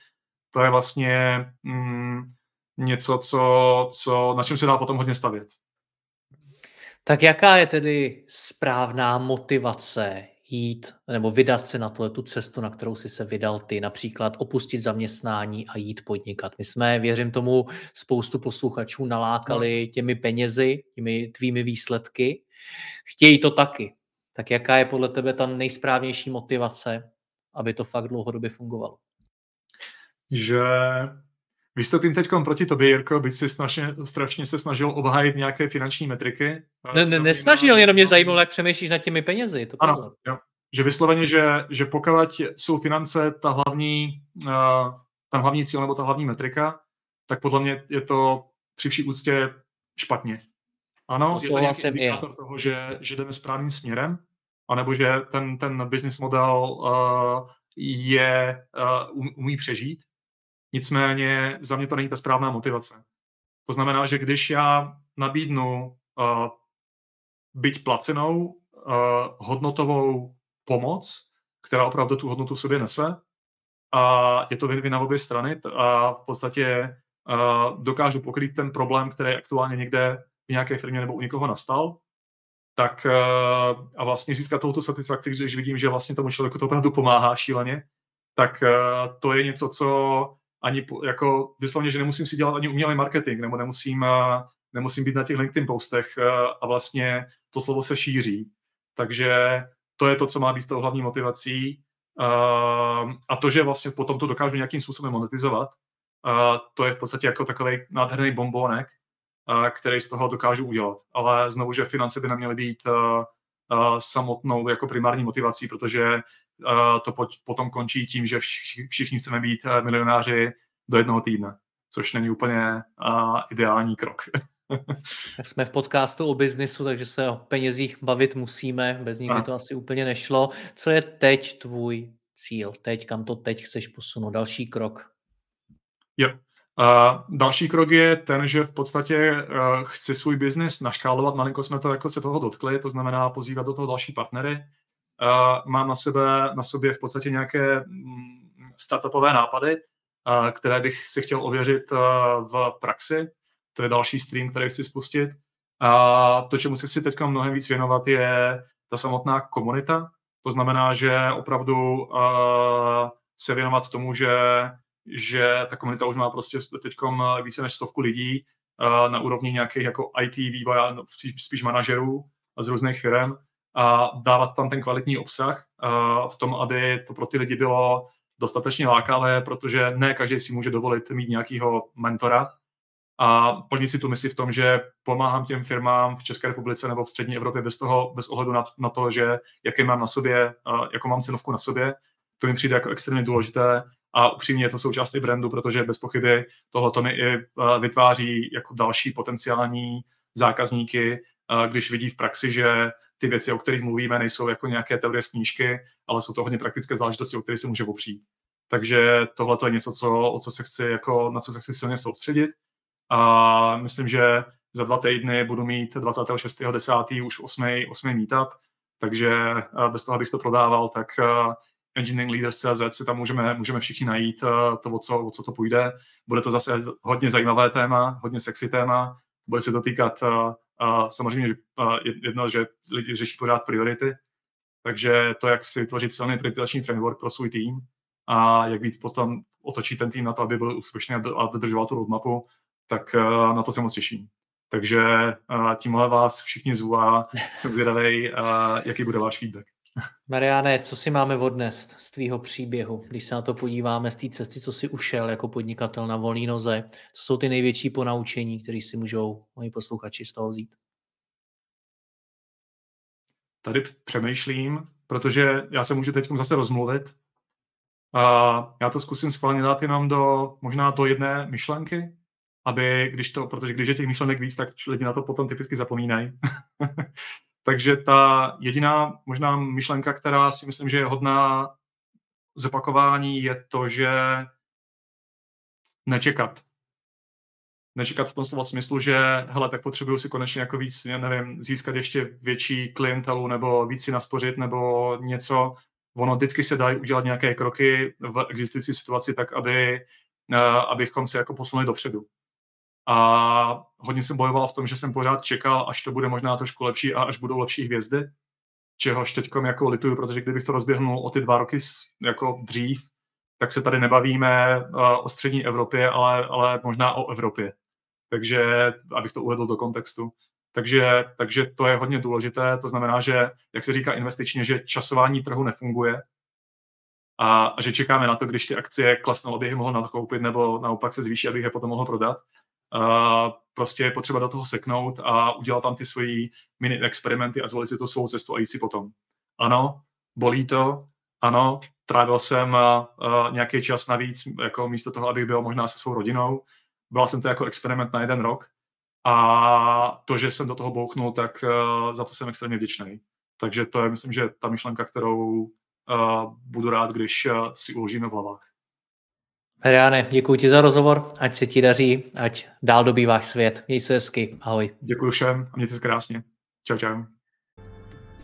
to je vlastně mm, něco, co, co, na čem se dá potom hodně stavět. Tak jaká je tedy správná motivace jít nebo vydat se na tu cestu, na kterou si se vydal ty, například opustit zaměstnání a jít podnikat. My jsme, věřím tomu, spoustu posluchačů nalákali no. těmi penězi, těmi tvými výsledky. Chtějí to taky. Tak jaká je podle tebe ta nejsprávnější motivace, aby to fakt dlouhodobě fungovalo? Že Vystoupím teď proti tobě, Jirko, byť si strašně, strašně se snažil obhájit nějaké finanční metriky. Ne, ne, nesnažil, jenom mě zajímalo, jak přemýšlíš nad těmi penězi. To ano, jo. že vysloveně, že, že pokud jsou finance ta hlavní, uh, ta hlavní cíl nebo ta hlavní metrika, tak podle mě je to při vší úctě špatně. Ano, to je to nějaký indikátor toho, že, že jdeme správným směrem, anebo že ten, ten business model uh, je, uh, umí přežít, Nicméně za mě to není ta správná motivace. To znamená, že když já nabídnu uh, byť placenou uh, hodnotovou pomoc, která opravdu tu hodnotu v sobě nese, a je to win na obě strany a v podstatě uh, dokážu pokrýt ten problém, který aktuálně někde v nějaké firmě nebo u někoho nastal, tak uh, a vlastně získat touto satisfakci, když vidím, že vlastně tomu člověku to opravdu pomáhá šíleně, tak uh, to je něco, co ani jako vyslovně, že nemusím si dělat ani umělý marketing, nebo nemusím, eh, nemusím být na těch LinkedIn postech eh, a vlastně to slovo se šíří. Takže to je to, co má být tou hlavní motivací. Eh, a to, že vlastně potom to dokážu nějakým způsobem monetizovat, to je v podstatě jako takový nádherný bombónek, který z toho dokážu udělat. Ale znovu, že finance by neměly být samotnou jako primární motivací, protože to potom končí tím, že všichni chceme být eh, milionáři do jednoho týdne, což není úplně ideální krok. tak jsme v podcastu o biznisu, takže se o penězích bavit musíme, bez nich by to asi úplně nešlo. Co je teď tvůj cíl? Teď, kam to teď chceš posunout? Další krok? Jo. Uh, další krok je ten, že v podstatě uh, chci svůj biznis naškálovat, malinko jsme to jako se toho dotkli, to znamená pozývat do toho další partnery, mám na, sebe, na sobě v podstatě nějaké mm, startupové nápady, které bych si chtěl ověřit v praxi. To je další stream, který chci spustit. A to, čemu se chci teď mnohem víc věnovat, je ta samotná komunita. To znamená, že opravdu se věnovat tomu, že, že ta komunita už má prostě teď více než stovku lidí na úrovni nějakých jako IT vývoja, spíš manažerů z různých firm a dávat tam ten kvalitní obsah v tom, aby to pro ty lidi bylo dostatečně lákavé, protože ne každý si může dovolit mít nějakého mentora. A plnit si tu misi v tom, že pomáhám těm firmám v České republice nebo v střední Evropě bez toho, bez ohledu na, na to, že jaké mám na sobě, jako mám cenovku na sobě, to mi přijde jako extrémně důležité a upřímně je to součást i brandu, protože bez pochyby tohle mi i vytváří jako další potenciální zákazníky, když vidí v praxi, že ty věci, o kterých mluvíme, nejsou jako nějaké teorie z knížky, ale jsou to hodně praktické záležitosti, o které se může opřít. Takže tohle je něco, co, o co se chci, jako, na co se chci silně soustředit. A myslím, že za dva týdny budu mít 26.10. už 8. 8. meetup, takže bez toho, abych to prodával, tak Engineering Leaders CZ si tam můžeme, můžeme všichni najít to, o co, o co to půjde. Bude to zase hodně zajímavé téma, hodně sexy téma, bude se to týkat samozřejmě uh, jedno, že lidi řeší pořád priority, takže to, jak si vytvořit silný prioritizační framework pro svůj tým a jak být potom otočit ten tým na to, aby byl úspěšný a dodržoval tu roadmapu, tak uh, na to se moc těším. Takže uh, tímhle vás všichni zvu a jsem zvědavý, uh, jaký bude váš feedback. Mariane, co si máme odnést z tvýho příběhu, když se na to podíváme z té cesty, co si ušel jako podnikatel na volné noze, co jsou ty největší ponaučení, které si můžou moji posluchači z toho vzít? Tady přemýšlím, protože já se můžu teď zase rozmluvit. A já to zkusím schválně dát jenom do možná do jedné myšlenky, aby když to, protože když je těch myšlenek víc, tak lidi na to potom typicky zapomínají. Takže ta jediná možná myšlenka, která si myslím, že je hodná zopakování, je to, že nečekat. Nečekat v tom slova smyslu, že hele, tak potřebuju si konečně jako víc, nevím, získat ještě větší klientelu nebo víc si naspořit nebo něco. Ono vždycky se dají udělat nějaké kroky v existující situaci tak, aby, eh, abychom se jako posunuli dopředu a hodně jsem bojoval v tom, že jsem pořád čekal, až to bude možná trošku lepší a až budou lepší hvězdy, čehož teď jako lituju, protože kdybych to rozběhnul o ty dva roky jako dřív, tak se tady nebavíme o střední Evropě, ale, ale možná o Evropě. Takže, abych to uvedl do kontextu. Takže, takže to je hodně důležité, to znamená, že, jak se říká investičně, že časování trhu nefunguje a, a že čekáme na to, když ty akcie klesnou, abych je mohl nakoupit, nebo naopak se zvýší, abych je potom mohl prodat prostě je potřeba do toho seknout a udělat tam ty svoji mini experimenty a zvolit si tu svou cestu a jít si potom. Ano, bolí to, ano, trávil jsem uh, nějaký čas navíc, jako místo toho, abych byl možná se svou rodinou. Byl jsem to jako experiment na jeden rok a to, že jsem do toho bouchnul, tak uh, za to jsem extrémně vděčný. Takže to je, myslím, že ta myšlenka, kterou budu rád, když si uložíme v hlavách. Mariane, děkuji ti za rozhovor, ať se ti daří, ať dál dobýváš svět. Měj se hezky, ahoj. Děkuji všem a mějte se krásně. Čau, čau.